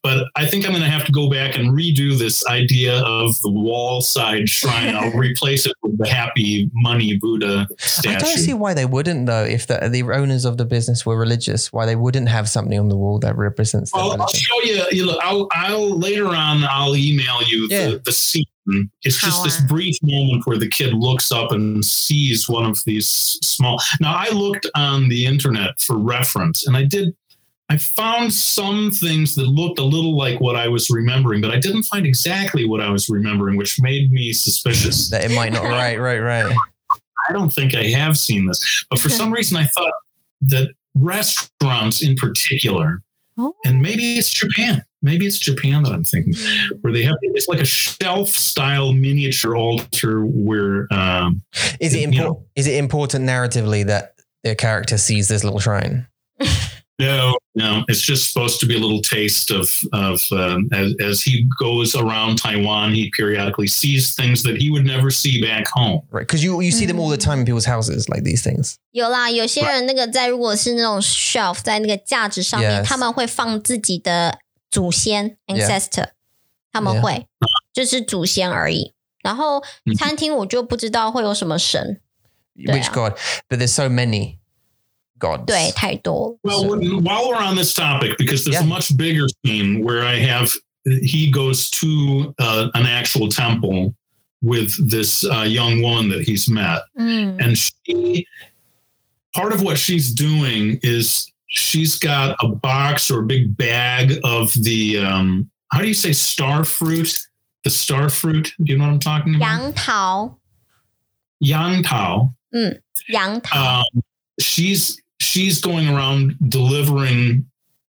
But I think I'm going to have to go back and redo this idea of the wall side shrine. I'll [LAUGHS] replace it with the happy money Buddha statue. I don't see why they wouldn't though. If the, the owners of the business were religious, why they wouldn't have something on the wall that represents their I'll, I'll show you. you know, I'll, I'll later on. I'll email you Yeah. the, the scene. Mm. It's just this brief moment where the kid looks up and sees one of these small. Now I looked on the internet for reference, and I did I found some things that looked a little like what I was remembering, but I didn't find exactly what I was remembering, which made me suspicious. That it might not. [LAUGHS] right, right, right. I don't think I have seen this, but for some reason I thought that restaurants in particular, Oh. and maybe it's Japan, maybe it's Japan that I'm thinking, where they have it's like a shelf style miniature altar where um, Is it You important? know. Is it important narratively that the character sees this little shrine? [LAUGHS] no, no, it's just supposed to be a little taste of of um, as, as he goes around Taiwan, he periodically sees things that he would never see back home. Right, because you you see them all the time in people's houses, like these things. 有啦，有些人那个在如果是那种 shelf 在那个架子上面 Yes 他们会放自己的 祖先 Yeah ancestor，他们 Yeah 会就是祖先而已。然后嗯餐厅我就不知道会有什么神，对 Which 啊 god? But there's so many gods. 对，太多了。 Well, when- while we're on this topic, because there's Yeah. a much bigger scene where I have he goes to uh, an actual temple with this uh, young woman that he's met, 嗯 and she part of what she's doing is she's got a box or a big bag of the um, how do you say star fruit? The star fruit. Do you know what I'm talking about? Yang Tao. Yang Tao. Mm, yang Tao. Um, she's she's going around delivering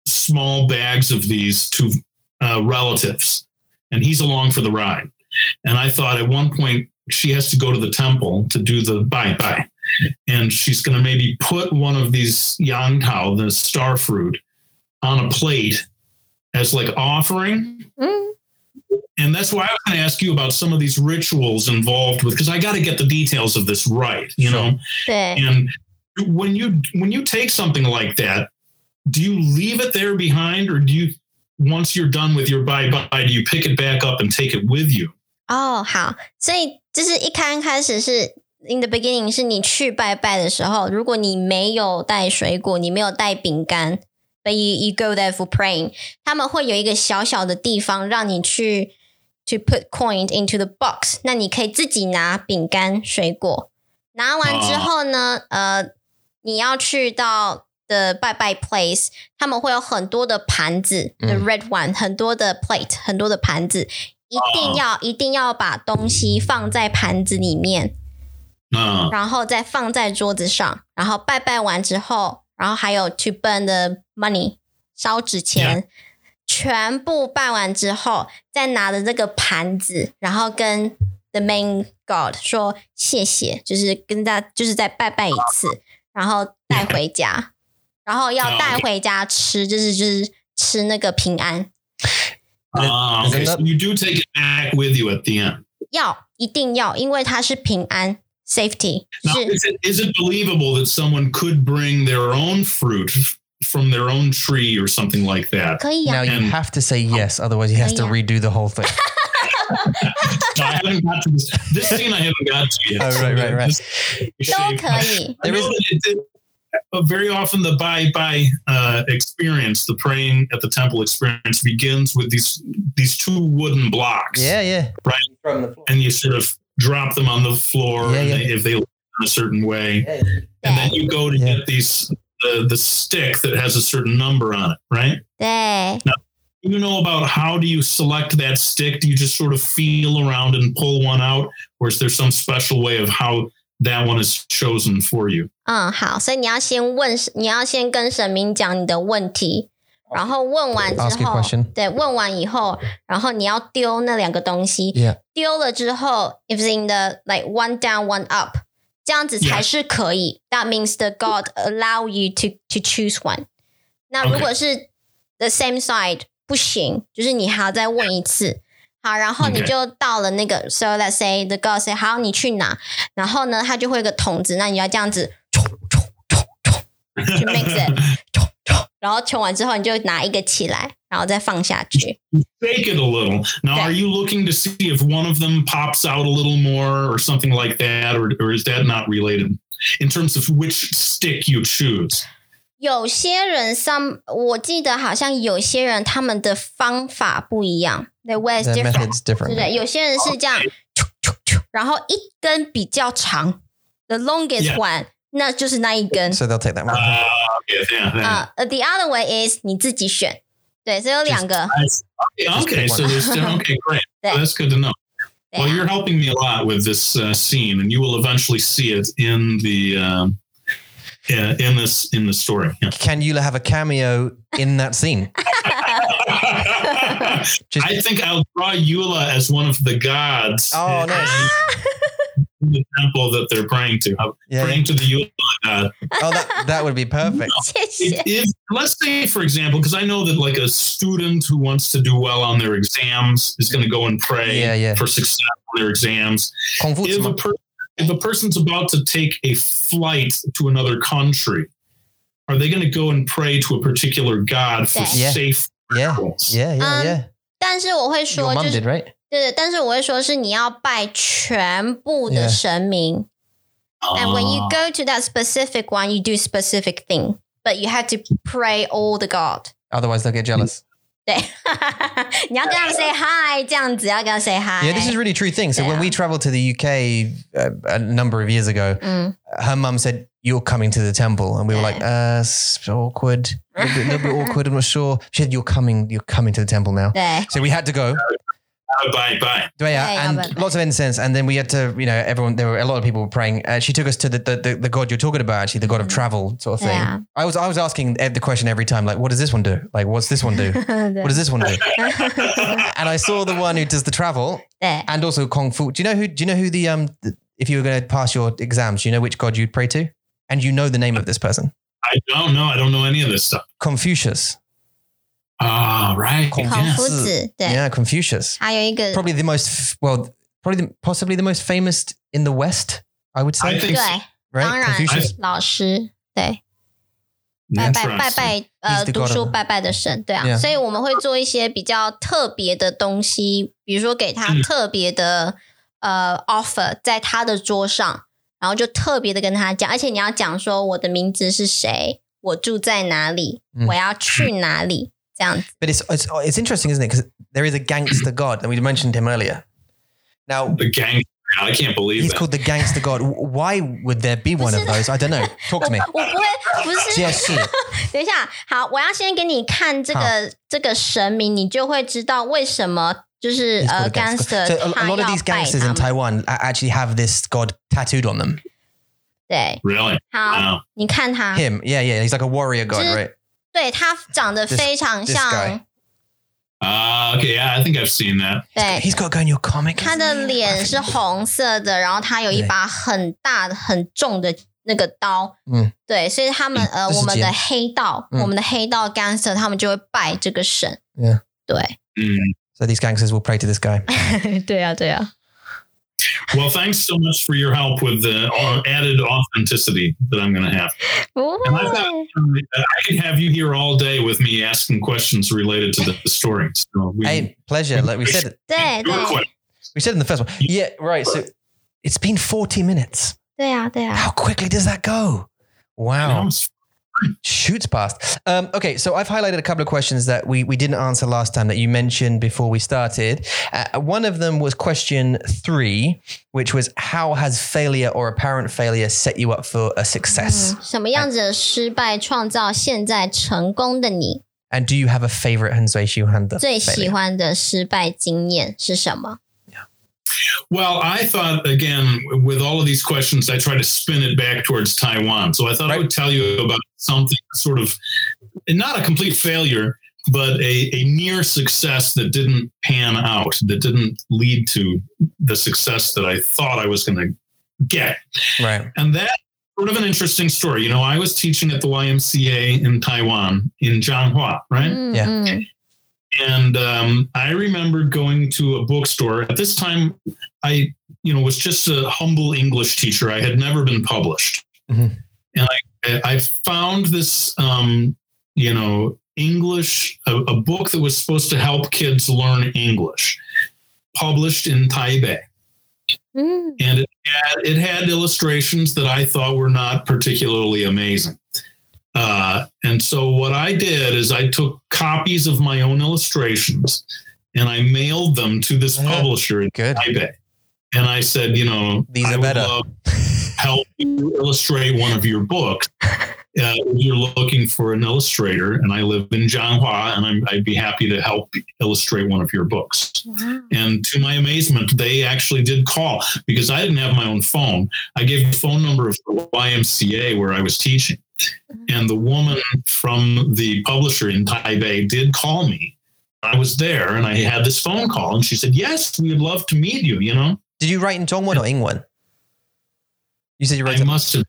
small bags of these to uh, relatives, and he's along for the ride. And I thought at one point she has to go to the temple to do the bye bye and she's going to maybe put one of these yang tao, the star fruit, on a plate as like offering. 嗯 And that's why I was going to ask you about some of these rituals involved with, because I got to get the details of this right, you Sure. know. 对， And when you when you take something like that, do you leave it there behind, or do you once you're done with your bye bye, do you pick it back up and take it with you? 哦，好，所以就是一开开始是 in the beginning 是你去拜拜的时候，如果你没有带水果，你没有带饼干，but you you go there for praying，他们会有一个小小的地方让你去 to put coin into the box，那你可以自己拿饼干、水果，拿完之后呢，呃，你要去到的拜拜 place，他们会有很多的盘子、嗯。t h e red one，很多的 plate，很多的盘子。一定要一定要把东西放在盘子里面，Uh, 然后再放在桌子上，然后拜拜完之后，然后还有 to burn the money 烧纸钱全部拜完之后，再拿着这个盘子，然后跟 the main god 说谢谢，就是跟他就是再拜拜一次，然后带回家，然后要带回家吃，就是就是吃那个平安，uh, okay, so you do take it back with you at the end. 要一定要，因为它是平安 safety. Now, is, it, is it believable that someone could bring their own fruit from their own tree or something like that? Now you have to say yes, otherwise you have to redo the whole thing. [LAUGHS] I haven't got to this. This scene I haven't got to yet. Oh, right, right, right. There is very often the bye bye uh, experience, the praying at the temple experience, begins with these these two wooden blocks. Yeah, yeah. Right, and you sort of drop them on the floor Yeah, and yeah. They, if they look in a certain way, and then you go to Yeah. get these the the stick that has a certain number on it, right? 对， Do you know about how do you select that stick? Do you just sort of feel around and pull one out, or is there some special way of how that one is chosen for you? 嗯，好，所以你要先问，你要先跟神明讲你的问题， 然后问完之后对，问完以后，然后你要丢那两个东西.丢了之后，if it's in the like one down one up，这样子才.是可以。That means the God allow you to to choose one。那如果是 the same side 不行，就是你还要再问一次。好，然后你就到了那个，so let's say the God say 好，你去哪，然后呢，它就会有个桶子，那你要这样子冲冲冲冲去 mix it，然后冲完之后你就拿一个起来，然后再放下去。Shake it a little. Now, are you looking to see if one of them pops out a little more or something like that, or, or is that not related in terms of which stick you choose? 有些人 some 我记得好像有些人他们的方法不一样，the way is different，method's 对 different. 不对？有些人是这样，啾啾啾然后一根比较长，the longest Yeah. one 那就是那一根。So they'll take that one. Uh, okay, yeah, uh, uh, the other one is 你自己选。对，所以有两个。Okay, so there's [LAUGHS] okay, great. That's good to know. Well, you're helping me a lot with this uh, scene, and you will eventually see it in the. Um, uh, in this in the story. Yeah. Can you have a cameo in that scene? [LAUGHS] [LAUGHS] Just, I think I'll draw Yula as one of the gods. Oh, nice. Ah! in the temple that they're praying to. I'm Yeah. praying to the Eula god. Oh, that, that would be perfect. [LAUGHS] 谢谢 If, if let's say, for example, because I know that like a student who wants to do well on their exams is going to go and pray Yeah, yeah. for success on their exams. If a, Confucius. per- if a person's about to take a flight to another country, are they going to go and pray to a particular god for Yeah. safe Yeah. travels? Yeah, yeah, Um, yeah. 但是我会 Your 说，就 mum 是 did, right? 对对，但是我会说是你要拜全部的 Yeah. 神明。And when you Ah. go to that specific one, you do specific thing, but you have to pray all the god. Otherwise, they'll get jealous. [LAUGHS] 对，你要跟他们 say [LAUGHS] hi，这样子要跟他 say hi。 Yeah, this is a really true thing. So when Yeah. we traveled to the UK uh, a number of years ago, 嗯， her mum said, "You're coming to the temple," and we were Yeah. like, "Uh, it's awkward, a little bit, little bit [LAUGHS] awkward. I'm not sure." She said, "You're coming. You're coming to the temple now." 对 So we had to go. Uh, bye, bye. Yeah, Yeah, and yeah, lots of incense, and then we had to, you know, everyone. There were a lot of people praying. Uh, she took us to the, the the the god you're talking about, actually, the god of travel, sort of thing. Yeah. I was I was asking Ed the question every time, like, what does this one do? Like, what's this one do? [LAUGHS] what does this one do? [LAUGHS] and I saw the one who does the travel 对，and also kung fu. Do you know who? Do you know who the um? The, if you were going to pass your exams, do you know which god you'd pray to? And you know the name of this person, I don't know. I don't know any of this stuff. Confucius. Ah, right. Confucius. 孔 Yeah. 夫子，对，Yeah, Confucius. 还有一个 Probably the most well, probably the, possibly the most famous in the West. I would say, I think 对 so.，当 right? 然 Confucius. 老师，对，拜拜拜 Interesting. 拜，呃，He's the 读书拜拜的神，对啊 Yeah. 所以我们会做一些比较特别的东西，比如说给他嗯特别的、呃 offer 在他的桌上，然后就特别的跟他讲，而且你要讲说我的名字是谁，我住在哪里，嗯我要去哪里，这样子。 But it's it's it's interesting, isn't it? Because there is a gangster [CLEARS THROAT] god, and we mentioned him earlier. Now The gang. I can't believe he's that. called the gangster god. Why would there be one of those? I don't know. Talk to me. 我[LAUGHS] 不会，不是，解释。等一下，好，我要先给你看这个这个神明，你就会知道为什么就是 He's 呃 [LAUGHS] called a gangster. gangster So a, a 他 lot of 要 these 拜 gangsters 他 in 们。 Taiwan a- actually have this god tattooed on them. [LAUGHS] 对， really? 好， Wow. 你看他， Him, yeah, yeah. He's like a warrior god, Just- right? 对他长得非常 this 像 guy，Uh, okay. Yeah, I think I've seen that. 对，He's got to go in your comic. 他 isn't 的 he? 脸是红色的，然后他有一把很大的、很重的那个刀。嗯，对，所以他们呃，这是我们的剑黑道，嗯我们的黑道 gangster，他们就会拜这个神。Yeah. 对，Mm. So these gangsters will pray to this guy. 对啊，对啊。Well, thanks so much for your help with the uh, added authenticity that I'm going to have. And I thought um, could have you here all day with me asking questions related to the story. So we, hey, pleasure. Like we said, we said in the first one. Yeah, right. So it's been 40 minutes. There. How quickly does that go? Wow know, it's- shoots past. Um, okay, so I've highlighted a couple of questions that we, we didn't answer last time that you mentioned before we started. Uh, one of them was question three, which was how has failure or apparent failure set you up for a success? 嗯，什么样子的失败创造现在成功的你？ And do you have a favorite Hanzui Shuhanda? 最喜欢的失败经验是什么？ Well, I thought again with all of these questions, I try to spin it back towards Taiwan. So I thought I would tell you about something sort of not a complete failure, but a, a near success that didn't pan out, that didn't lead to the success that I thought I was going to get. Right. And that sort of an interesting story. You know, I was teaching at the YMCA in Taiwan in Zhanghua, right? 嗯 Yeah. 嗯 And um, I remember going to a bookstore. At this time, I, you know, was just a humble English teacher. I had never been published, Mhm. and I, I found this, um, you know, English, a, a book that was supposed to help kids learn English, published in Taipei, 嗯 and it had, it had illustrations that I thought were not particularly amazing. Uh, and so what I did is I took copies of my own illustrations and I mailed them to this Yeah. publisher in Good. Taipei. And I said, you know, These I are would better. love help you illustrate one of your books. [LAUGHS] Uh, you're looking for an illustrator, and I live in Zhanghua, and I'm, I'd be happy to help illustrate one of your books. Wow. And to my amazement, they actually did call because I didn't have my own phone. I gave the phone number of the YMCA where I was teaching. [LAUGHS] And the woman from the publisher in Taipei did call me. I was there and I had this phone call, and she said, Yes, we would love to meet you. You know, Did you write in Zhongwen or Yingwen? You said you wrote I must have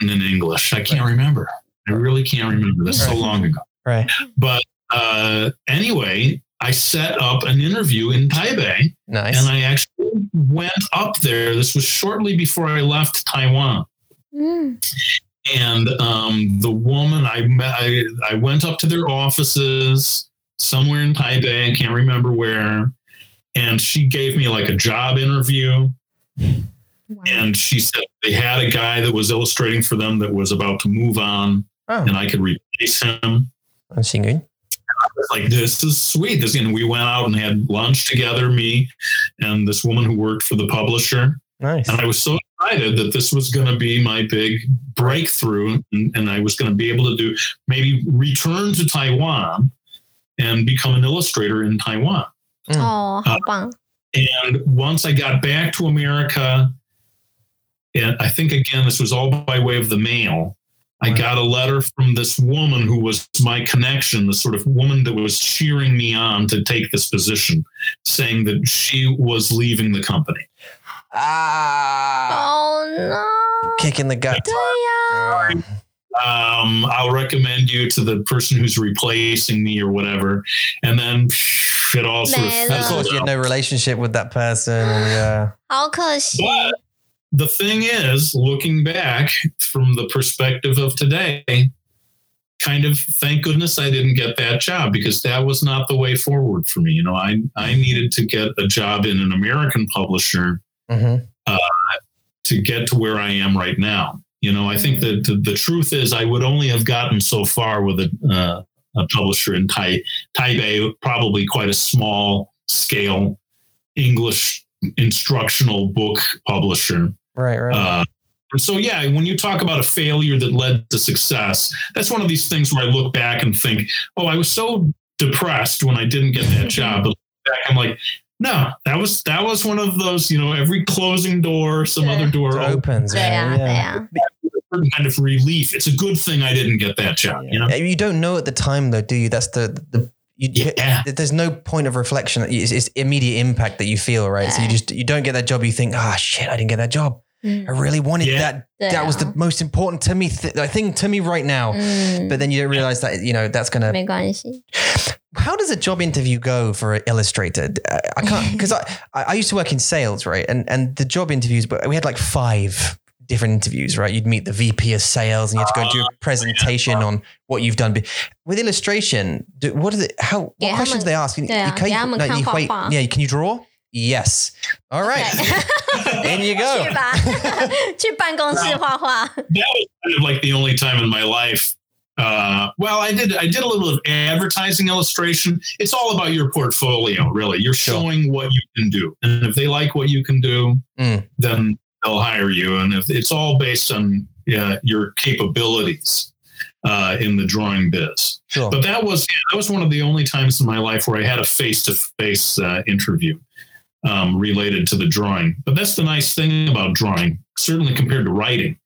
written in English. I can't remember. I really can't remember. That's so long ago. right. But uh, anyway, I set up an interview in Taipei Nice. and I actually went up there. This was shortly before I left Taiwan. Mm. And um, the woman I met, I, I went up to their offices somewhere in Taipei. I can't remember where. And she gave me like a job interview. Wow. And she said they had a guy that was illustrating for them that was about to move on oh, and I could replace him. I'm Xingyun. was like, this is sweet. This, and we went out and had lunch together, me and this woman who worked for the publisher. Nice. And I was so decided that this was going to be my big breakthrough, and, and I was going to be able to do maybe return to Taiwan and become an illustrator in Taiwan. Oh! Uh, and once I got back to America, and I think again this was all by way of the mail. I got a letter from this woman who was my connection, the sort of woman that was cheering me on to take this position, saying that she was leaving the company. Ah. Oh no. Kick in the gut. Um, I'll recommend you to the person who's replacing me or whatever, and then it all sort of. Of course, you had no relationship with that person. Yeah. How But the thing is, looking back from the perspective of today, kind of thank goodness I didn't get that job because that was not the way forward for me. You know, I I needed to get a job in an American publisher hmm to get to where I am right now. You know, I think that the, the truth is I would only have gotten so far with a uh, a publisher in tai, Taipei, probably quite a small scale English instructional book publisher. Right, right. Uh, so, yeah, when you talk about a failure that led to success, that's one of these things where I look back and think, oh, I was so depressed when I didn't get that job. But back, I'm like, no, that was that was one of those, you know, every closing door, some other door opens. opens yeah, yeah. yeah. Kind of relief. It's a good thing I didn't get that job. You know, you don't know at the time though, do you? That's the the you, yeah. there's no point of reflection. It's, it's immediate impact that you feel, right? Yeah. So you just you don't get that job. You think, ah, oh, shit, I didn't get that job. Mm. I really wanted yeah. that. That was the most important to me th- thing to me right now. Mm. But then you don't realize that you know that's gonna 没关系。 How does a job interview go for an illustrator? I, I can't because [LAUGHS] I, I I used to work in sales, right? And and the job interviews, but we had like five different interviews, right? You'd meet the VP of sales, and you have to go and do a presentation on what you've done. But with illustration, do, what is it? How what 给他们- questions they ask? 对啊， Can 给他们 no, 看 you 画 wait- 画。 yeah, can you draw? Yes. All right. In [LAUGHS] [LAUGHS] you go. 去吧，去办公室画画。 that was kind of like the only time in my life. uh, well, I did. I did a little of advertising illustration. It's all about your portfolio, really. You're Sure. showing what you can do, and if they like what you can do, Mm. then they'll hire you. And if it's all based on uh, your capabilities uh, in the drawing biz. Sure. But that was that was one of the only times in my life where I had a face to face interview um, related to the drawing. But that's the nice thing about drawing, certainly compared to writing,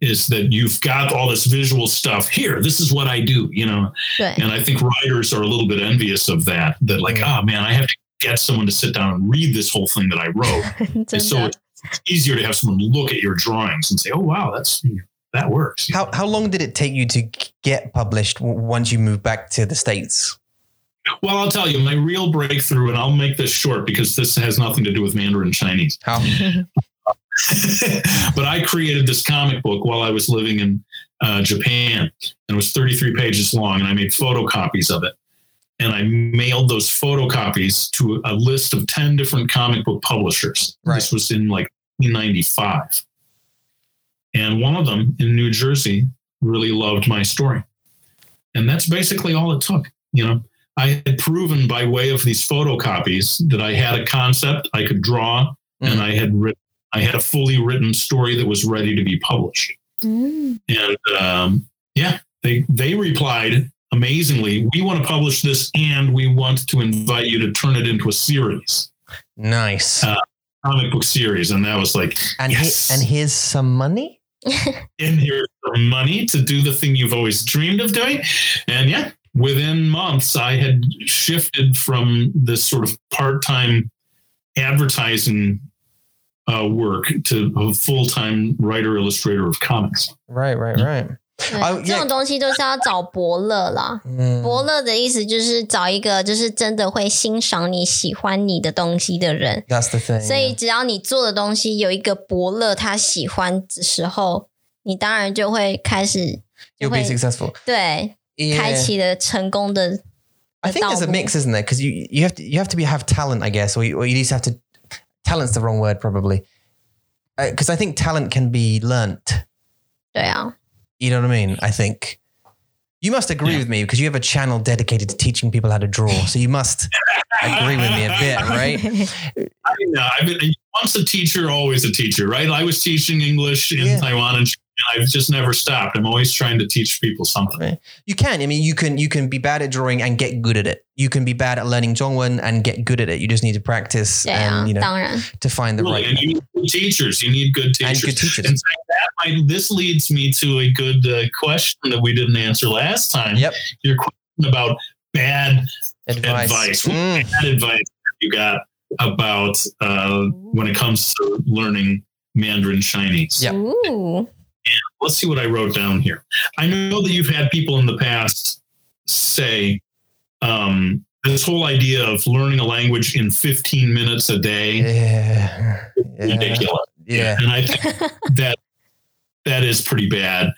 is that you've got all this visual stuff here this is what i do you know right. and i think writers are a little bit envious of that that like oh man i have to get someone to sit down and read this whole thing that i wrote [LAUGHS] so it's easier to have someone look at your drawings and say oh wow that's that works how, know? how long did it take you to get published once you moved back to the states well, I'll tell you my real breakthrough, and I'll make this short because this has nothing to do with Mandarin Chinese. How? [LAUGHS] [LAUGHS] but I created this comic book while I was living in uh, Japan, and it was 33 pages long, and I made photocopies of it. And I mailed those photocopies to a list of 10 different comic book publishers. Right. This was in like 1995. And one of them in New Jersey really loved my story. And that's basically all it took. You know, I had proven by way of these photocopies that I had a concept I could draw and Mhm. I had written I had a fully written story that was ready to be published. Mm. And um, yeah, they they replied amazingly. We want to publish this, and we want to invite you to turn it into a series, Nice. Uh, comic book series. And that was like, and yes. he, and here's some money. in here for money to do the thing you've always dreamed of doing. And yeah, within months, I had shifted from this sort of part time advertising uh, work to a full time writer illustrator of comics. Right, right, right.对哦这种东西都是要找伯乐啦。嗯伯乐的意思就是找一个就是真的会欣赏你喜欢你的东西的人。 That's the thing. 所以只要你做的东西有一个伯乐他喜欢的时候，你当然就会开始 you'll 就 be 会 successful. 对 Yeah. 开启了成功的 I think 道 there's a 路 mix, isn't there? Because you you have to you have to be have talent, I guess, or you, or you just have to. Talent's the wrong word, probably. Because I think talent can be learnt. 对啊，You know what I mean? I think you must agree Yeah. with me because you have a channel dedicated to teaching people how to draw. So you must agree with me a bit, [LAUGHS] right? I mean, uh, I've been once a teacher, always a teacher, right? I was teaching English in Yeah. Taiwan and and I've just never stopped. I'm always trying to teach people something. You can. I mean, you can you can be bad at drawing and get good at it. You can be bad at learning Zhongwen and get good at it. You just need to practice yeah, and you know to find the really, right. And you need teachers. You need good teachers. And good teachers. And that might, this leads me to a good uh, question that we didn't answer last time. Yep. Your question about bad advice. advice. Mm. Bad advice you got about uh, when it comes to learning Mandarin Chinese. Yeah. Ooh, Let's see what I wrote down here. I know that you've had people in the past say um, this whole idea of learning a language in 15 minutes a day Yeah. Yeah. ridiculous. Yeah. And I think [LAUGHS] that that is pretty bad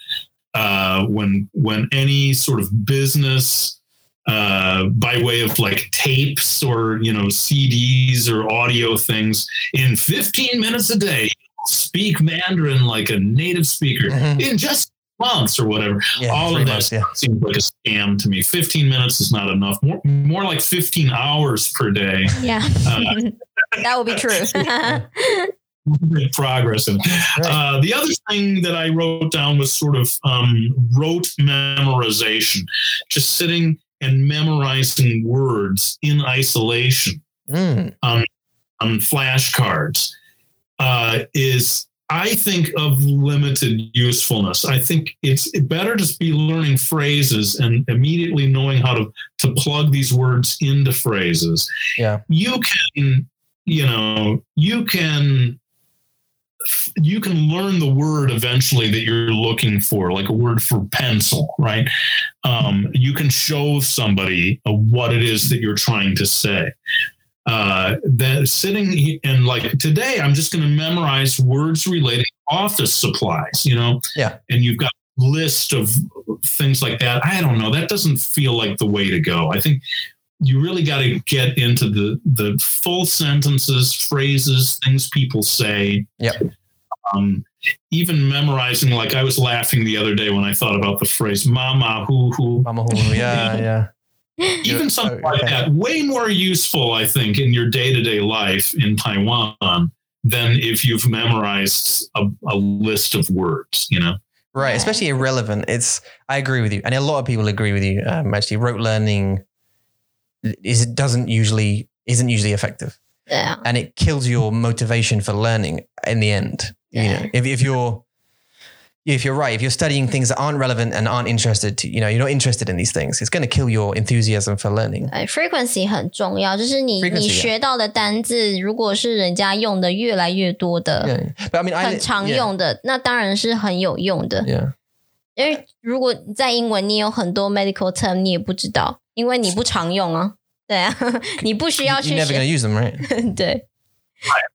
uh, when when any sort of business uh, by way of like tapes or you know CDs or audio things in 15 minutes a day speak Mandarin like a native speaker Mhm. in just months or whatever. Yeah. All of that months, yeah. seems like a scam to me. 15 minutes is not enough. More, more like 15 hours per day. yeah, Uh, [LAUGHS] that will be true. [LAUGHS] Progress. And uh, the other thing that I wrote down was sort of um, rote memorization, just sitting and memorizing words in isolation Mm. on flashcards uh, is, I think, of limited usefulness. I think it's better to be learning phrases and immediately knowing how to, to plug these words into phrases. Yeah. You can, you know, you can you can learn the word eventually that you're looking for, like a word for pencil, right? Um, you can show somebody uh, what it is that you're trying to say. Uh, that sitting and like today, I'm just going to memorize words related to office supplies, you know? Yeah. And you've got a list of things like that. I don't know. That doesn't feel like the way to go. I think you really got to get into the the full sentences, phrases, things people say. Yep. Um, even memorizing, like I was laughing the other day when I thought about the phrase "mama hoo hoo." Mama Hulu. Yeah. [LAUGHS] Yeah. Even something like that, way more useful, I think, in your day to day life in Taiwan than if you've memorized a, a list of words. You know. Right. Especially irrelevant. It's, I agree with you. And a lot of people agree with you. Um, actually, rote learning is, doesn't usually, isn't usually effective. yeah, and it kills your motivation for learning in the end. You Yeah. know, if, if you're if you're right, if you're studying things that aren't relevant and aren't interested to, you know, you're not interested in these things, it's going to kill your enthusiasm for learning. 哎，frequency 很重要，就是你 Frequency，你 yeah 学到的单字，如果是人家用的越来越多的、 Yeah. But I mean, I 很常 yeah, 用的，那当然是很有用的。 Yeah. 因为如果在英文，你有很多 medical term 你也不知道，因为你不常用啊。对啊，你不需要 You're 去 never [LAUGHS] 学 going to use them, right? [LAUGHS] 对，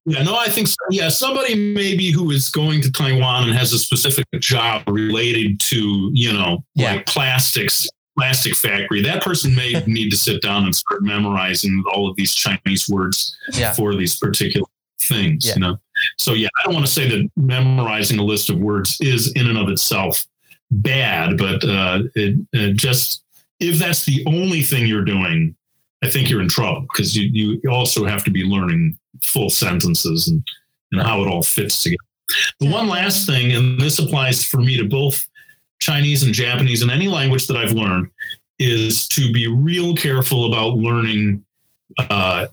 Yeah, no, I think so. Yeah, somebody maybe who is going to Taiwan and has a specific job related to, you know, Yeah. like plastics, plastic factory. That person may [LAUGHS] need to sit down and start memorizing all of these Chinese words Yeah. for these particular things, Yeah. you know. So yeah, I don't want to say that memorizing a list of words is in and of itself bad, but uh, it, it just if that's the only thing you're doing, I think you're in trouble because you you also have to be learning full sentences and and how it all fits together. The one last thing, and this applies for me to both Chinese and Japanese and any language that I've learned, is to be real careful about learning uh,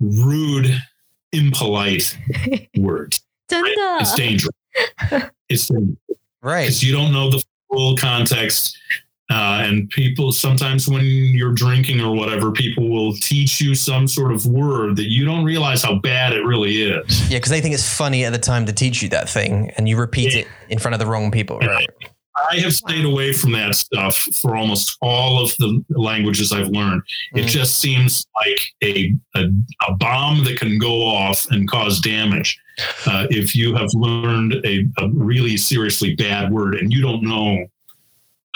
rude, impolite [LAUGHS] words. 真 It's dangerous. It's dangerous Right. because you don't know the full context. Uh, and people sometimes when you're drinking or whatever, people will teach you some sort of word that you don't realize how bad it really is. Yeah, because they think it's funny at the time to teach you that thing, and you repeat Yeah. it in front of the wrong people. Right. I have stayed away from that stuff for almost all of the languages I've learned. It Mm. just seems like a, a a bomb that can go off and cause damage uh, if you have learned a, a really seriously bad word and you don't know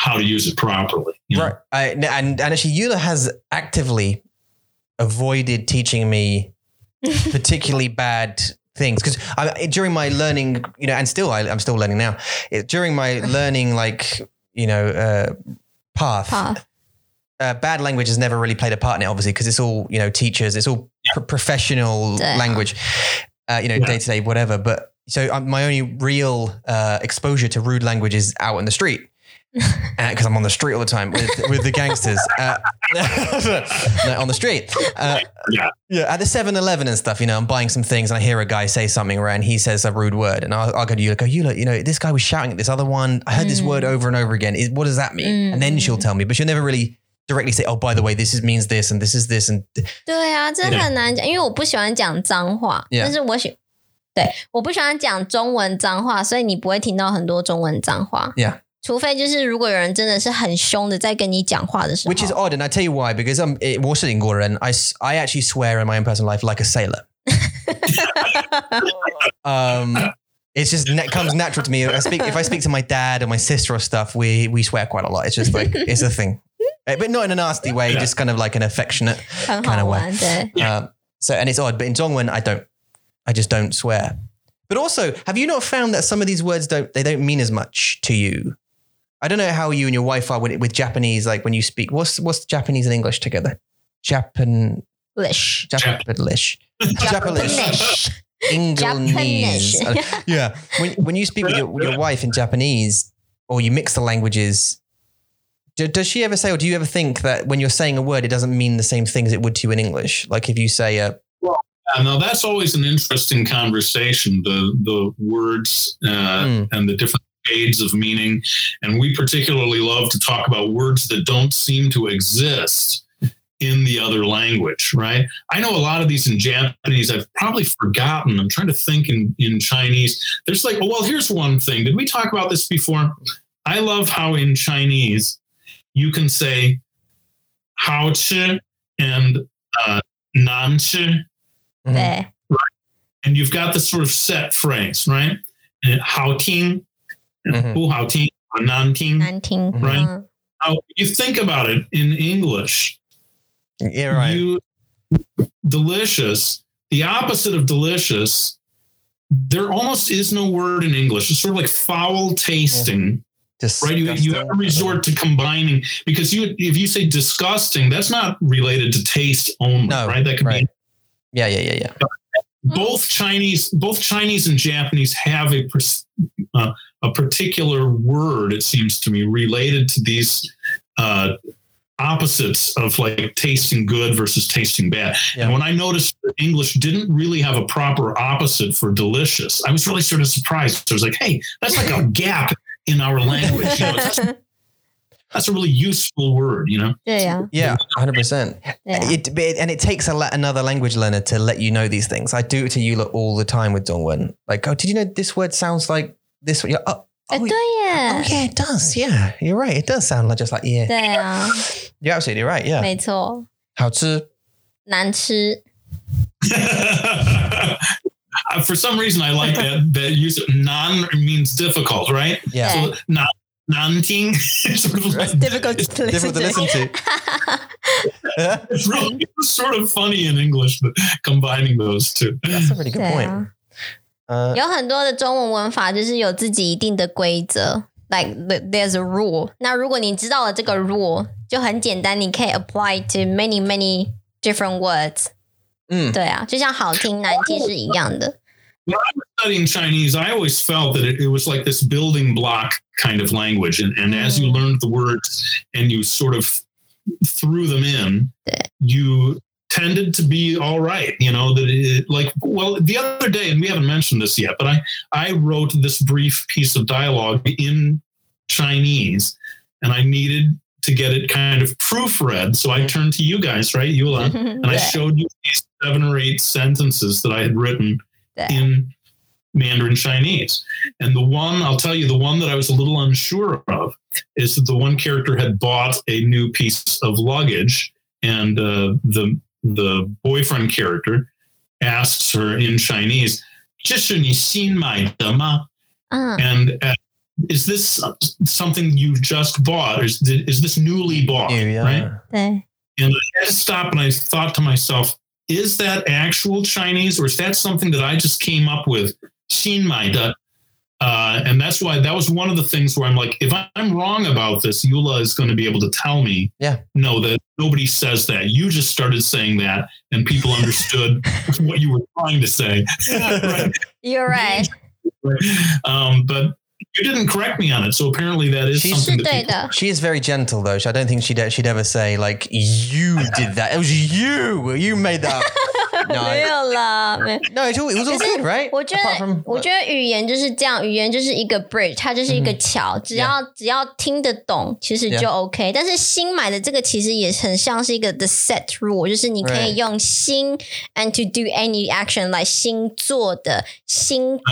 how to use it properly. you know? Right. I, and and actually, Yula has actively avoided teaching me [LAUGHS] particularly bad things because during my learning, you know, and still I, I'm still learning now. It, during my [LAUGHS] learning, like you know, uh, path, path Uh, bad language has never really played a part in it, obviously, because it's all you know, teachers, it's all pro- professional Yeah. language, uh, you know, day to day, whatever. But so um, my only real uh, exposure to rude language is out in the street because I'm on the street all the time with, with the gangsters uh, no, [LAUGHS] on the street. Uh, Yeah. yeah, at the 7 Eleven and stuff, you know, I'm buying some things and I hear a guy say something right, and he says a rude word. And I'll, I'll go to you, go, you look, you know, this guy was shouting at this other one. I heard this Mm. word over and over again. Is- What does that mean? And then she'll Mm. tell me, but she'll never really directly say, oh, by the way, this is, means this and this is this. And 对啊，这 Yeah. 很难讲，因为我不喜欢讲脏话 Yeah. 但是我喜对我不喜欢讲中文脏话，所以你不会听到很多中文脏话。 Yeah. 除非就是如果有人真的是很凶的在跟你讲话的时候，Which is odd, and I tell you why because I'm eh, 我是英国人，I I actually swear in my own personal life like a sailor. [LAUGHS] um, it's just it comes natural to me. I speak if I speak to my dad or my sister or stuff, we we swear quite a lot. It's just like it's a thing, eh, but not in a nasty way, just kind of like an affectionate kind of way. Um, so and it's odd, but in Zhongwen I don't, I just don't swear. But also, have you not found that some of these words don't they don't mean as much to you I don't know how you and your wife are with, with Japanese, like when you speak. What's what's Japanese and English together? Japan, Lish Japanish, Japanish, Japanish English. Japanish [LAUGHS] yeah. When when you speak with your, with your wife in Japanese, or you mix the languages, do, does she ever say, or do you ever think that when you're saying a word, it doesn't mean the same thing as it would to you in English? Like if you say a Uh, now that's always an interesting conversation. The the words uh, Mm. and the different shades of meaning, and we particularly love to talk about words that don't seem to exist in the other language. Right? I know a lot of these in Japanese. I've probably forgotten. I'm trying to think in in Chinese. There's like, oh well, here's one thing. Did we talk about this before? I love how in Chinese you can say how chi and uh, nan chi Mhm. 对，and you've got this sort of set phrase, right? Uh, 好 听, Mhm. 不好听,难听.难听， Right. 嗯 Now, you think about it in English, yeah, right. you delicious, the opposite of delicious, there almost is no word in English. It's sort of like foul tasting, right? You, you have to resort to combining because you if you say disgusting, that's not related to taste only, No, right? That could right. be Yeah, yeah, yeah, yeah. both Chinese, both Chinese and Japanese have a pers- uh, a particular word, it seems to me, related to these uh, opposites of like tasting good versus tasting bad. Yeah. And when I noticed that English didn't really have a proper opposite for delicious, I was really sort of surprised. I was like, hey, that's like a gap in our language. You know, [LAUGHS] that's a really useful word, you know? Yeah. Yeah. one hundred percent. It, it, and it takes a, another language learner to let you know these things. I do it to you all the time with Zhongwen. Like, oh, did you know this word sounds like this? You're, oh, 哎， oh, 对 oh, 耶， yeah, it does. Yeah, you're right. It does sound like just like yeah. 对啊， [GASPS] You're absolutely right. Yeah. 没错，好吃.[LAUGHS] 难吃， Uh, For some reason, I like that that use of non means difficult, right? Yeah. Yeah. So non non-ting [LAUGHS] sort of like- difficult to Difficult to listen to. [LAUGHS] It's really it's sort of funny in English, but combining those two. That's a really good 对 point. 啊。 Uh, 有很多的中文文法就是有自己一定的规则，like the- there's a rule。那如果你知道了这个 rule，就很简单，你可以 apply to many many different words。嗯对啊，就像好听难听是一样的。 when I was studying Chinese, I always felt that it, it was like this building block kind of language. And, and as you Mm. learned the words and you sort of threw them in, you tended to be all right. You know, that it, like, well, the other day, and we haven't mentioned this yet, but I, I wrote this brief piece of dialogue in Chinese and I needed to get it kind of proofread. So I turned to you guys, right? Yula, [LAUGHS] and I showed you these seven or eight sentences that I had written in Mandarin Chinese. And the one, I'll tell you, the one that I was a little unsure of is that the one character had bought a new piece of luggage, and uh, the the boyfriend character asks her in Chinese, my dama? Uh. And uh, is this something you just bought? Or is, is this newly bought? Yeah. Right? And I stopped and I thought to myself, is that actual Chinese or is that something that I just came up with? Shin da uh, and that's why that was one of the things where I'm like, if I'm wrong about this, Yula is going to be able to tell me, Yeah. no, that nobody says that. You just started saying that, and people understood [LAUGHS] what you were trying to say. [LAUGHS] Right? You're right，Um, [LAUGHS] but you didn't correct me on it, so apparently that is She's- 是 something that 对 people 的。 She is very gentle though. I don't think she'd she'd ever say like you did that. It was you. You made that. up." [LAUGHS] No, 没 I- 有啦，没。 no, it, all, it was all 可是 good, right? 我觉 Apart 得 from，我觉得语言就是这样，语言就是一个 bridge，它就是一个桥，只要只要听得懂，其实 Yeah 就 OK。但是新买的这个其实也很像是一个 the set rule，就是你可以 Right 用新 and to do any action 来新做的、新煮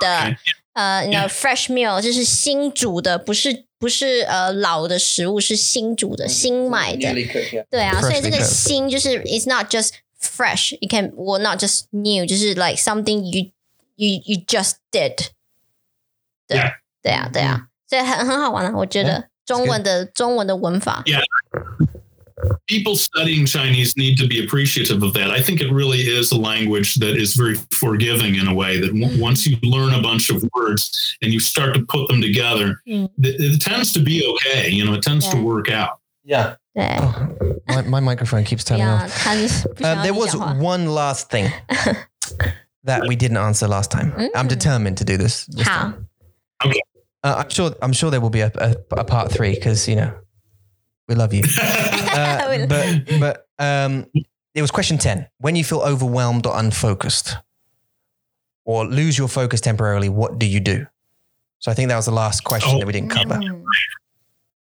的。 呃，那 fresh meal 就是新煮的，不是不是呃老的食物，是新煮的、新买的。对啊，所以这个新就是 it's not just fresh, it can well not just new，就是 like something you you you just did。对 Yeah 对啊，对啊，所以很很好玩啊，我觉得中文的中文的文法。people studying Chinese need to be appreciative of that. I think it really is a language that is very forgiving in a way that w- mm-hmm. once you learn a bunch of words and you start to put them together, mm. th- it tends to be okay. You know, it tends yeah. to work out. Yeah. Oh, my, my, microphone keeps turning off. Uh, there was one last thing [LAUGHS] that we didn't answer last time. Mm. I'm determined to do this. this How? Okay. Uh, I'm sure. I'm sure there will be a, a, a part three because you know we love you. [LAUGHS] Uh, [LAUGHS] but [LAUGHS] but um, it was question ten. When you feel overwhelmed or unfocused, or lose your focus temporarily, what do you do? So I think that was the last question Oh. that we didn't cover. Mm.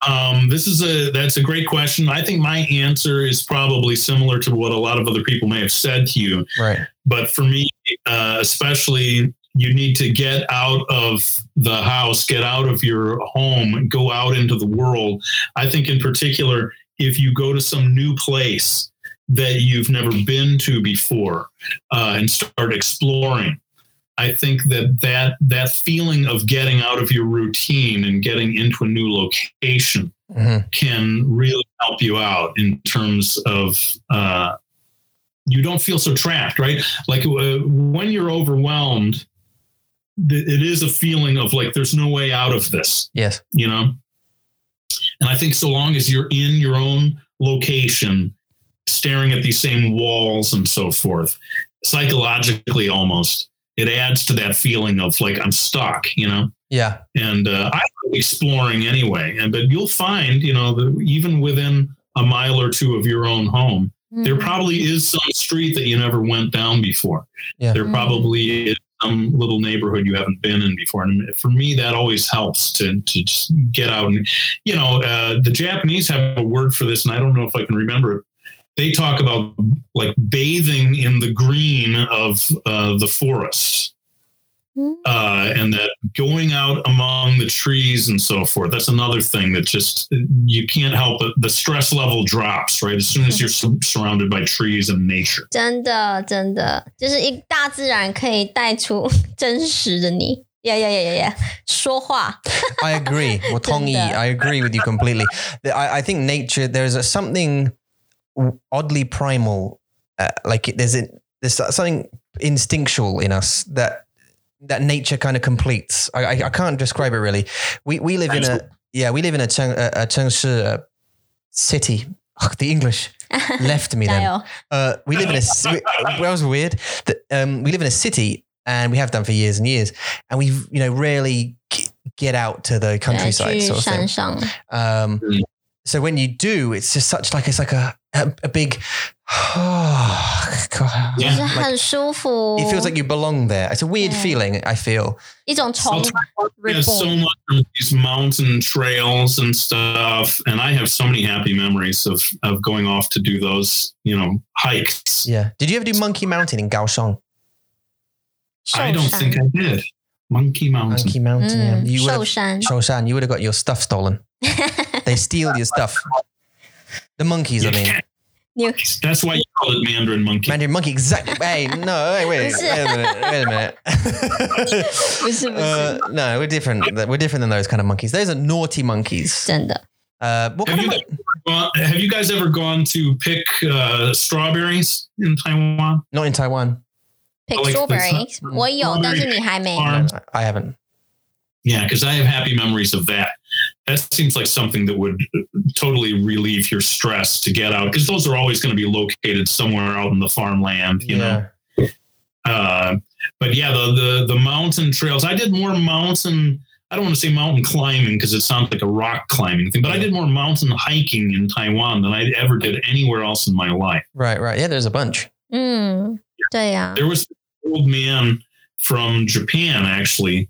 Um, this is a that's a great question. I think my answer is probably similar to what a lot of other people may have said to you. Right. but for me uh, especially you need to get out of the house get out of your home go out into the world i think in particular if you go to some new place that you've never been to before uh, and start exploring i think that that that feeling of getting out of your routine and getting into a new location Mhm. can really help you out in terms of uh, you don't feel so trapped, right? Like uh, when you're overwhelmed, th- it is a feeling of like there's no way out of this, Yes. you know. And I think so long as you're in your own location, staring at these same walls and so forth, psychologically almost, it adds to that feeling of like I'm stuck, you know Yeah. and uh, I'm exploring anyway. And but you'll find, you know, that even within a mile or two of your own home, there Mm. probably is some street that you never went down before. Yeah. There Mm. probably is some little neighborhood you haven't been in before. And for me, that always helps to to just get out and, you know, uh, the Japanese have a word for this, and I don't know if I can remember it. They talk about like bathing in the green of uh, the forests Mm uh, and that going out among the trees and so forth. That's another thing that just you can't help it. The stress level drops right as soon as you're su- surrounded by trees and nature. 真的真的就是一大自然可以带出真实的你。[LAUGHS] 呀呀呀呀呀！说话， I agree. [LAUGHS] Well, Tongi, 真的。 I agree with you completely. The- I, I think nature, there's a, something oddly primal, uh, like it- there's a, there's something instinctual in us that that nature kind of completes. I, I, I can't describe it really. We we live in a yeah we live in a Cheng, a, a uh, city. Oh, the English [LAUGHS] left me then. Uh, we live in a we, [LAUGHS] that was weird. The, um, we live in a city and we have done for years and years, and we you know rarely get out to the countryside sort of thing. Um, mm. so when you do, it's just such like it's like a a, a big. Oh, [SIGHS] God. 就 Yeah. 是很舒服。 It feels like you belong there. It's a weird Yeah. feeling. I feel. 一种重 South Africa has so reborn。 much of these mountain trails and stuff, and I have so many happy memories of of going off to do those, you know, hikes. Yeah. Did you ever do Monkey Mountain in Kaohsiung? I 寿 don't 山 think I did. Monkey Mountain. Monkey Mountain. Mm, yeah. You Shoushan. Shoushan, you would have got your stuff stolen. [LAUGHS] they steal your stuff. The monkeys, I mean. Yeah. That's why you call it Mandarin monkey. Mandarin monkey, exactly. hey, no, hey, wait, wait a minute, wait a minute. [LAUGHS] uh, no, we're different. We're different than those kind of monkeys. Those are naughty monkeys. Uh, have, you gone, have, you guys ever gone to pick uh, strawberries in Taiwan? Not in Taiwan Pick like the strawberries， sun- 我有， strawberry 但是你还没。 farm. No, I haven't. Yeah, because I have happy memories of that. That seems like something that would totally relieve your stress to get out because those are always going to be located somewhere out in the farmland, you know. Uh, but yeah, the, the the mountain trails. I did more mountain. I don't want to say mountain climbing because it sounds like a rock climbing thing, but I did more mountain hiking in Taiwan than I ever did anywhere else in my life. Right, right. Yeah, there's a bunch. 嗯，对呀、 There was an old man from Japan, actually,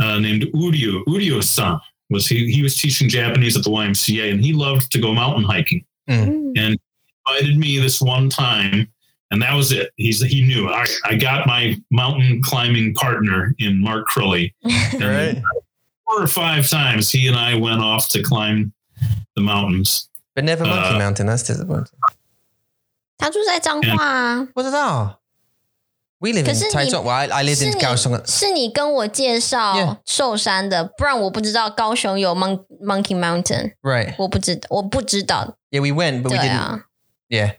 uh, named Urio Urio San. Was he? He was teaching Japanese at the YMCA, and he loved to go mountain hiking. Mm-hmm. And invited me this one time, and that was it. He's he knew. I, I got my mountain climbing partner in Mark Crilly. [LAUGHS] right. Four or five times, he and I went off to climb the mountains. But never Monkey uh, Mountain. That's disappointing. 他住在彰化啊，不知道。we live in 你 Taichung. Well, I, I lived 是 in 你 Kaohsiung. 是你跟我介 Yeah 绍寿山的，不然我不知道高雄有 Mon Monkey Mountain，Right. yeah, we went, but we didn't. 啊，Yeah.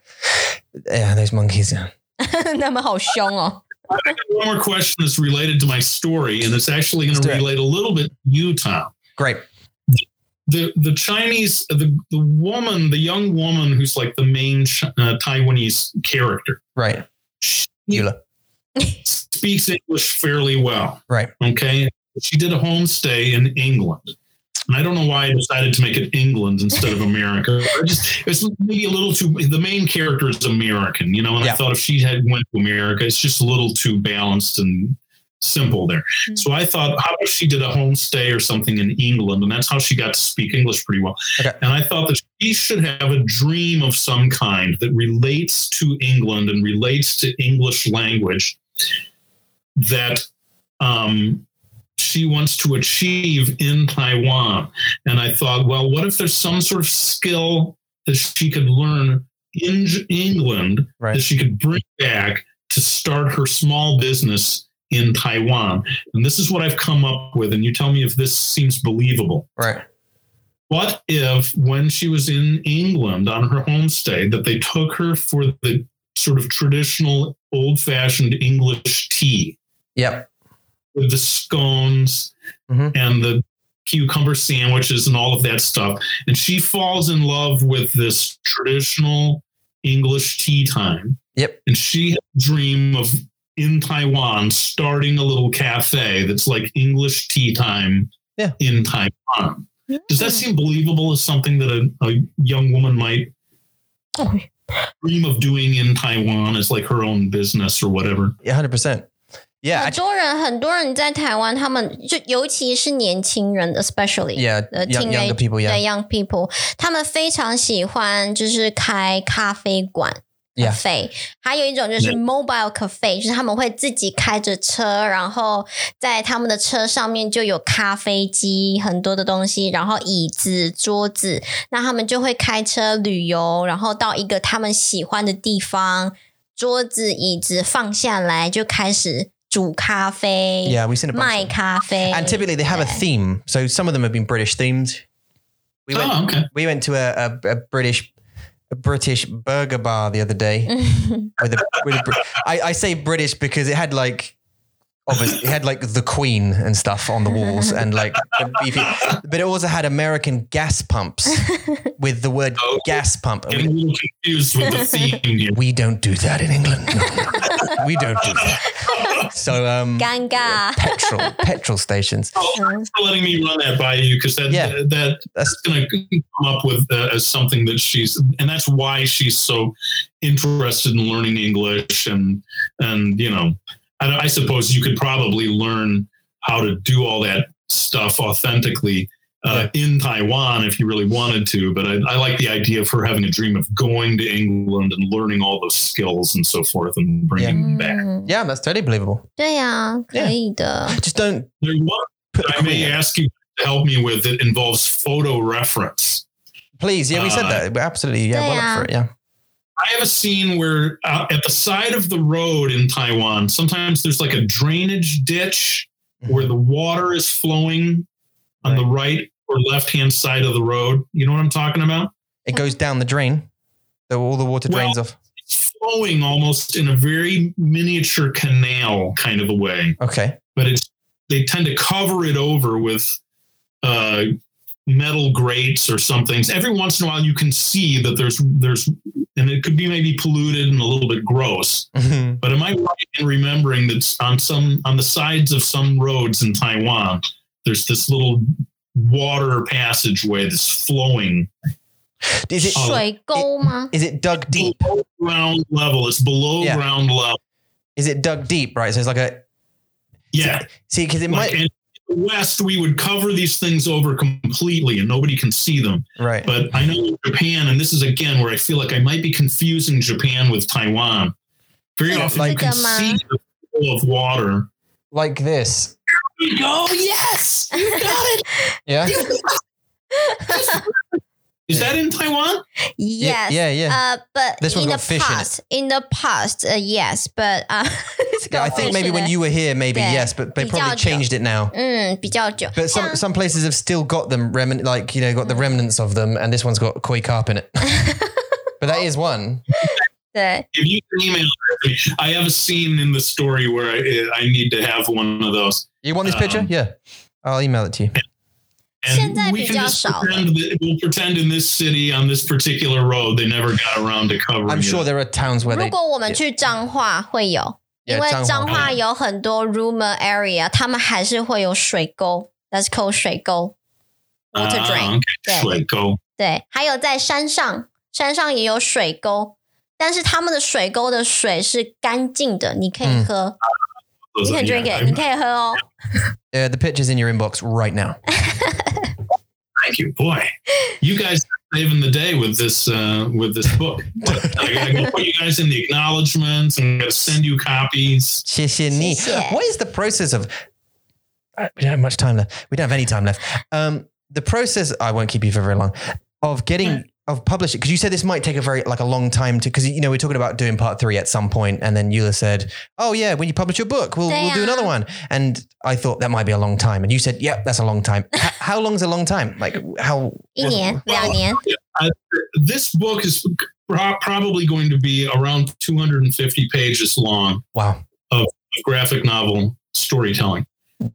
Yeah, those monkeys. 他们好凶哦。I got one more question that's related to my story, and it's actually going to relate a little bit to you, Tom. Great. The the Chinese, the, the woman, the young woman who's like the main uh, Taiwanese character, Right. She, Yula speaks English fairly well. Right. Okay, she did a homestay in England. And I don't know why I decided to make it England instead of [LAUGHS] America. Just it's maybe a little too. The main character is American, you know. And Yeah. I thought if she had went to America, it's just a little too balanced and simple there. Mm. So I thought, how about she did a homestay or something in England, and that's how she got to speak English pretty well. Okay. And I thought that she should have a dream of some kind that relates to England and relates to English language that um, she wants to achieve in Taiwan. And I thought, well, what if there's some sort of skill that she could learn in England that she could bring back to start her small business in Taiwan? And this is what I've come up with. And you tell me if this seems believable. Right. What if, when she was in England on her homestay, that they took her for the sort of traditional old fashioned English tea Yep. with the scones Mhm. and the cucumber sandwiches and all of that stuff? And she falls in love with this traditional English tea time. Yep. And she had a dream of in Taiwan starting a little cafe that's like English tea time Yeah. in Taiwan. Does that seem believable as something that a, a young woman might dream of doing in Taiwan as like her own business or whatever? Yeah, hundred percent. Yeah. 很 actually- 多人，很多人在台湾，他们就尤其是年轻人，especially Yeah. 呃 Young, younger people. 对 Yeah. young people，他们非常喜欢就是开咖啡馆。 Yeah. cafe，还有一种就是 mobile cafe，就是他们会自己开着车，然后在他们的车上面就有咖啡机，很多的东西，然后椅子、桌子，那他们就会开车旅游，然后到一个他们喜欢的地方，桌子、椅子放下来，就开始煮咖啡 Yeah. We've seen a bunch. 卖 of them. 咖啡 And typically they have a theme. So some of them have been British themed. We went, Oh, okay. we went to a, a, a British a British burger bar the other day. [LAUGHS] with a, with a I, I say British because it had like obviously it had like the Queen and stuff on the walls, and like, the beefy, but it also had American gas pumps with the word Oh. gas pump. And Getting a we, little confused with the theme we don't do that in England. No, we don't do that. So, um, 尴尬。petrol petrol petrol stations. Oh, thanks for letting me run that by you because that, Yeah. that that's That's going to come up with uh, as something that she's and that's why she's so interested in learning English and and you know and I suppose you could probably learn how to do all that stuff authentically uh, in Taiwan if you really wanted to. But I, I, like the idea of her having a dream of going to England and learning all those skills and so forth and bringing yeah. them back. Mm. Yeah, that's totally believable. Yeah, yeah. Uh, just don't. There's one I may ask you to help me with that involves photo reference. Please, yeah, we said uh, that. Absolutely, yeah, yeah. Well up for it, yeah. I have a scene where uh, at the side of the road in Taiwan, sometimes there's like a drainage ditch where the water is flowing on the right or left hand side of the road. You know what I'm talking about? It goes down the drain. So all the water Well- drains off. It's flowing almost in a very miniature canal kind of a way, Okay. but it's they tend to cover it over with uh, metal grates or some things every once in a while you can see that there's there's and it could be maybe polluted and a little bit gross mm-hmm. but am i right in remembering that on some on the sides of some roads in taiwan there's this little water passageway that's flowing? Is it, uh, is it dug deep? Ground level it's below yeah. ground level. Is it dug deep right? So it's like a yeah. see because it like might West, we would cover these things over completely and nobody can see them. right. But I know in Japan, and this is again where I feel like I might be confusing Japan with Taiwan. Very Yeah, often you like can a see the flow of water. like this. Oh yes, you got it. [LAUGHS] Yeah. Is that in Taiwan? Yes. Yeah. Yeah. Uh, but This one's in the got fish in it. past, in, the past, uh, yes, but uh, [LAUGHS] it's yeah. I got think fish maybe in when it. you were here, maybe Yeah. yes, but they比较 probably 久。 changed it now. 嗯比较久， But some 像 some places have still got them remin like you know got the remnants of them, and this one's got koi carp in it. [LAUGHS] but that is one. 对 If you can email it, I have a scene in the story where I, I need to have one of those. You want this picture? Um, Yeah. I'll email it to you. 现在 And we 比 can 较 just 少了。 pretend that we'll pretend in this city on this particular road they never got around to covering. I'm sure it. there are towns where 如 they 果我们去彰化会有，因为 Yeah，彰化彰化有很多 rumor area，他们还是会有水沟，That's called 水沟 water Ah, drain。 okay. 对水沟。对，还有在山上，山上也有水沟，但是他们的水沟的水是干净的，你可以嗯喝， Those you can drink it. You can't uh, the picture's in your inbox right now. [LAUGHS] Thank you, boy. You guys are saving the day with this uh, with this book. I gotta put you guys in the acknowledgments I'm gonna send you copies. what is the process of? Uh, we don't have much time left. We don't have any time left. Um, the process. I won't keep you for very long. Of getting of publishing because you said this might take a very like a long time to because you know we're talking about doing part three at some point and then Yula said oh yeah when you publish your book we'll, we'll do another one and I thought that might be a long time and you said yep yeah, that's a long time H- how long's a long time like how yeah, well, yeah. This book is probably going to be around 250 pages long wow of graphic novel storytelling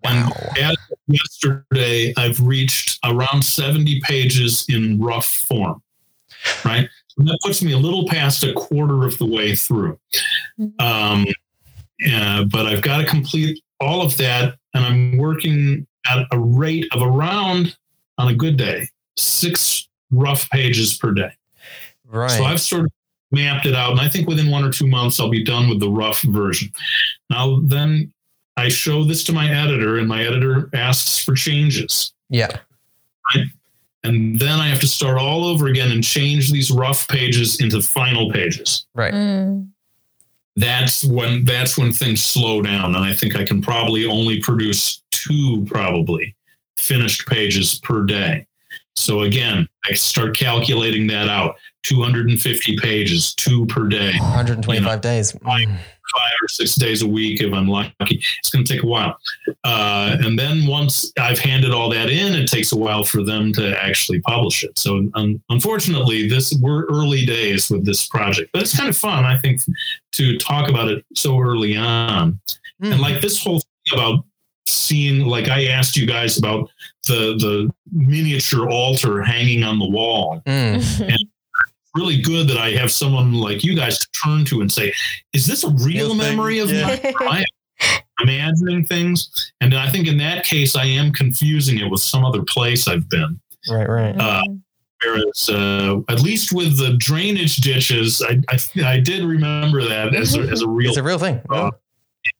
Wow. And as yesterday, I've reached around 70 pages in rough form. Right. So that puts me a little past a quarter of the way through. Um, uh, but I've got to complete all of that. And I'm working at a rate of around, on a good day, six rough pages per day. right So I've sort of mapped it out, and I think within one or two months I'll be done with the rough version. Now, then I show this to my editor, and my editor asks for changes. yeah And then I have to start all over again and change these rough pages into final pages. right mm. 嗯，That's when that's when things slow down, and I think I can probably only produce two probably finished pages per day. So again, I start calculating that out. 250 pages, two per day. 125 days Right. Mm. five or six days a week if I'm lucky. It's going to take a while. Uh, and then once I've handed all that in, it takes a while for them to actually publish it. So um, unfortunately, this we're early days with this project, but it's kind of fun, I think, to talk about it so early on. Mm. And like this whole thing about seeing, like I asked you guys about the the miniature altar hanging on the wall. [LAUGHS] Mm. Really good that I have someone like you guys to turn to and say, "Is this a real Real thing, memory of yeah. mine? I am imagining things?" And I think in that case, I am confusing it with some other place I've been. Right, right. Uh, Whereas, uh, at least with the drainage ditches, I I, I did remember that as a, as a real It's a real thing. uh,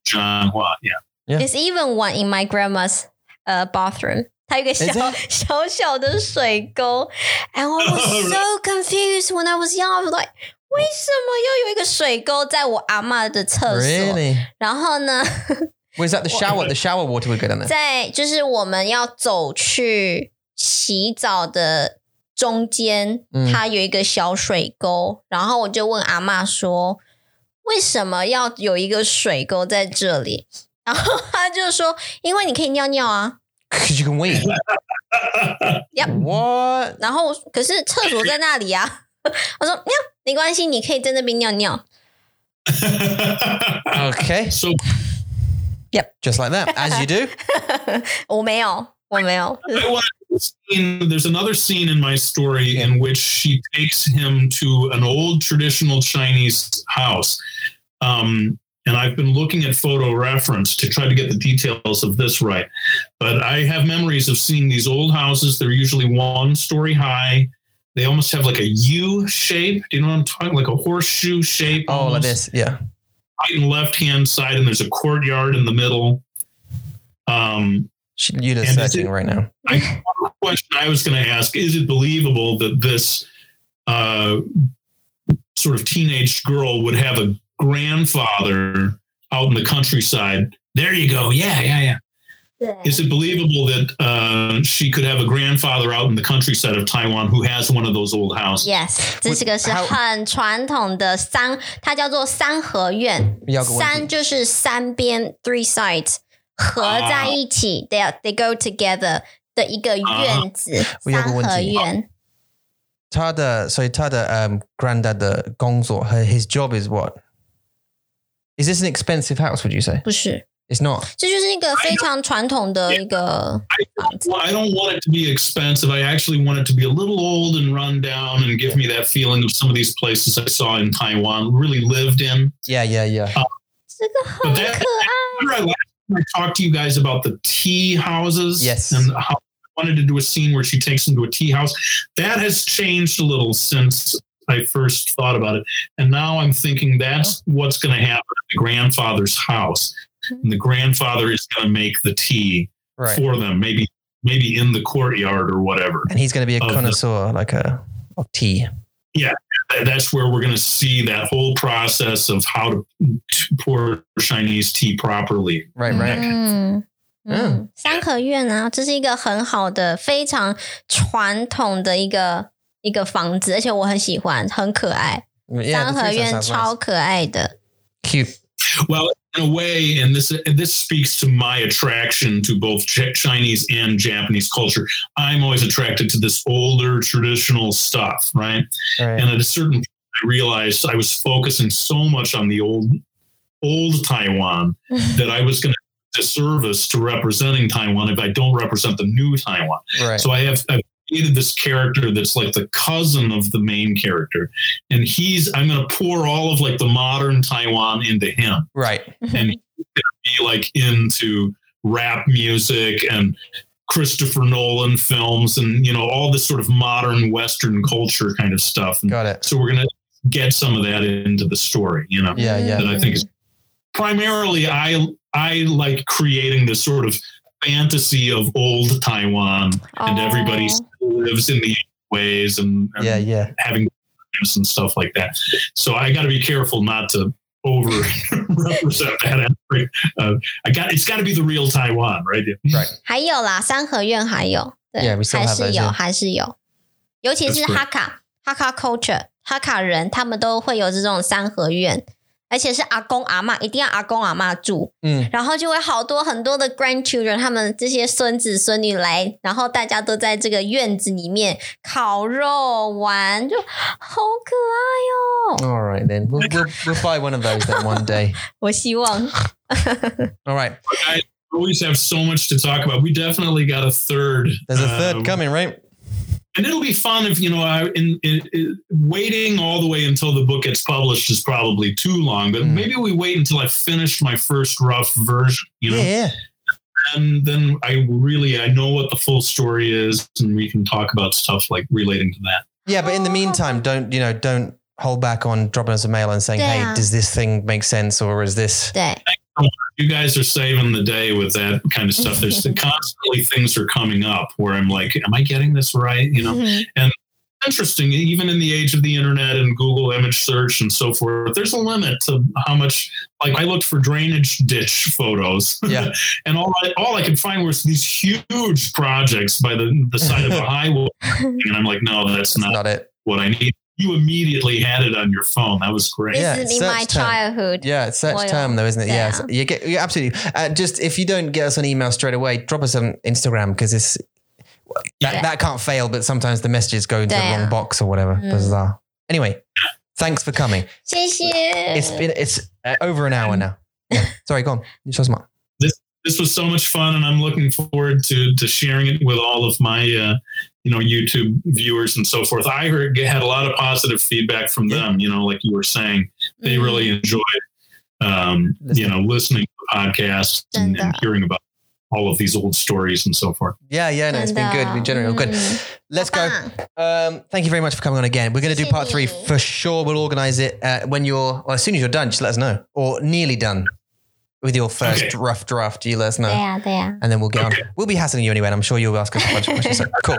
Zhanghua. Yeah. There's even one in my grandma's uh, bathroom. 它有一个小小小的水沟，and I was so confused when I was young. I was like，为什么要有一个水沟在我阿嬷的厕所？Really? 然后呢，Was that the shower? The shower water would go down there. 在就是我们要走去洗澡的中间，嗯它有一个小水沟，然后我就问阿妈说，为什么要有一个水沟在这里？然后他就说，因为你可以尿尿啊。Because you can wait. [LAUGHS] Yep What? 然后可是厕所在那里啊。我说，尿没关系，你可以在那边尿尿。 Okay. so [LAUGHS] [LAUGHS] Just like that, as you do. 我没有，我没有。 I want to scene- there's another scene in my story in which she takes him to an old traditional Chinese house. Um, and I've been looking at photo reference to try to get the details of this right. But I have memories of seeing these old houses. They're usually one story high. They almost have like a U shape. Do you know what I'm talking? Like a horseshoe shape. Oh, like almost. this. Yeah. Right and left hand side, and there's a courtyard in the middle. Um, searching it- right now. I, one question I was going to ask is it believable that this uh, sort of teenage girl would have a grandfather out in the countryside? There you go. Yeah, yeah, yeah. 对 Is it believable that uh, she could have a grandfather out in the countryside of Taiwan who has one of those old houses? Yes，这是个是 How- 很传统的三，它叫做三合院。要个问题三就是三边 three sides 合在一起、t h e y are, they go together 的一个院子，我有个三合问题院。他的所以他的 um granddad 的工作 her his job is what? Is this an expensive house? Would you say 不是， it's not? 这就是一个非常传统的一个房子。 Well, I don't want it to be expensive. I actually want it to be a little old and run down and give me that feeling of some of these places I saw in Taiwan, really lived in. Yeah, yeah, yeah. 这个很 But that- 可爱。 Remember I last time I talked to you guys about the tea houses? Yes. And how I wanted to do a scene where she takes him to a tea house. That has changed a little since I first thought about it. And now I'm thinking that's what's going to happen at the grandfather's house. And the grandfather is going to make the tea Right. for them, maybe maybe in the courtyard or whatever. And he's going to be a Of the- connoisseur, like a of tea. That- That's where we're going to see that whole process of how to to pour Chinese tea properly. Right, right. 嗯嗯嗯，三合院啊，这是一个很好的、非常传统的一个 一个房子，而且我很喜欢，很可爱。 Yeah, 三 the 合 three 院 sounds 超 nice. 可爱的。 cute. Well, in a way, and this and this speaks to my attraction to both Ch- Chinese and Japanese culture. I'm always attracted to this older traditional stuff, right? Right. And at a certain point, I realized I was focusing so much on the old, old Taiwan [LAUGHS] that I was going to disservice to representing Taiwan if I don't represent the new Taiwan. right. So I have I've created this character that's like the cousin of the main character, and he's I'm going to pour all of like the modern Taiwan into him, right. Mm-hmm. and he's going to be like into rap music and Christopher Nolan films and you know all this sort of modern Western culture kind of stuff. And Got it. so we're going to get some of that into the story, you know. Yeah, yeah. That I think is primarily I I like creating this sort of fantasy of old Taiwan and everybody still lives in the ways and, and Yeah, yeah. having dreams and stuff like that. So I got to be careful not to over represent that. Uh, I got it's got to be the real Taiwan, right? Right. 还有啦，三合院还有，对 Yeah, we still 还 have 是 those, 有， yeah. 还是有，尤其是 That's great. 哈卡哈卡 culture 哈卡人，他们都会有这种三合院， 而且是阿公阿嬷，一定要阿公阿嬷住，嗯然后就会好多很多的 grandchildren，他们这些孙子孙女来，然后大家都在这个院子里面烤肉玩，就好可爱哦！All right then. We'll, we'll, we'll buy one of those then one day. 我希望 All right. I always have so much to talk about. We definitely got a third. There's a third uh, coming, right? And it'll be fun if you know I, in, in, in- waiting all the way until the book gets published is probably too long but Mm. maybe we wait until i finish my first rough version you know Yeah. and then i really i know what the full story is and we can talk about stuff like relating to that Yeah, but in the meantime, don't you know? Don't hold back on dropping us a mail and saying, "Hey, does this thing make sense, or is this?" 对，you guys are saving the day with that kind of stuff. There's [LAUGHS] constantly things are coming up where i'm like am i getting this right? You know? Mm-hmm. And interesting even in the age of the internet and google image search and so forth there's a limit to how much like i looked for drainage ditch photos. Yeah. [LAUGHS] and all I, all I could find was these huge projects by the, the side of a [LAUGHS] highway. And i'm like no that's That's not, not it. what i need you immediately had it on your phone that was great Yeah, This is in my search term. childhood. Yeah, it's search Oil. term though, isn't it? Yeah, Yeah. so you get you absolutely. Uh, just if you don't get us an email straight away, drop us on Instagram because it's that, Yeah. that can't fail. But sometimes the messages go into the wrong box or whatever. Mm. Bizarre. Anyway, thanks for coming. 谢谢。It's been it's uh, over an hour now. Yeah. Sorry, go on. You're so smart. this was so much fun and i'm looking forward to to sharing it with all of my uh, you know YouTube viewers and so forth. I heard, had a lot of positive feedback from them. You know, like you were saying, they mm-hmm. really enjoyed um, you know listening to podcasts and, and, uh, hearing about all of these old stories and so forth. Yeah, yeah, no, it's been good Been general. Good. Let's go. Um, thank you very much for coming on again. We're going to do part three for sure. We'll organize it uh, when you're, well, as soon as you're done, just let us know or nearly done with your first okay. rough draft, you let us know. They are. And then we'll get okay. on. We'll be hassling you anyway, and I'm sure you'll ask us a bunch of questions. So [LAUGHS] cool.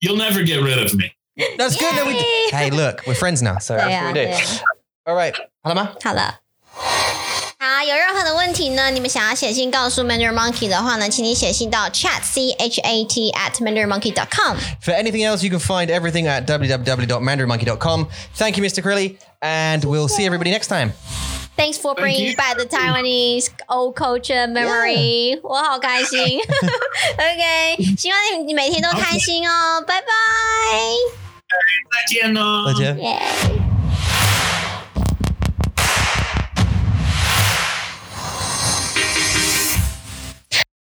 You'll never get rid of me. That's Yay! good. No, we, hey, look, we're friends now, so that's we do. All right. Hello, Ma. Hello. 好，有任何的问题呢？你们想要写信告诉 Mandarin Monkey 的话呢，请你写信到 chat c h a t at mandarinmonkey dot com. For anything else, you can find everything at www dot mandarinmonkey dot com. Thank you, Mr. Crilly, and we'll see everybody next time. Thanks for bringing you. back the Taiwanese old culture memory，、我好开心。OK，希望你你每天都开心哦，拜拜。再见哦再见。耶。 [LAUGHS] [LAUGHS]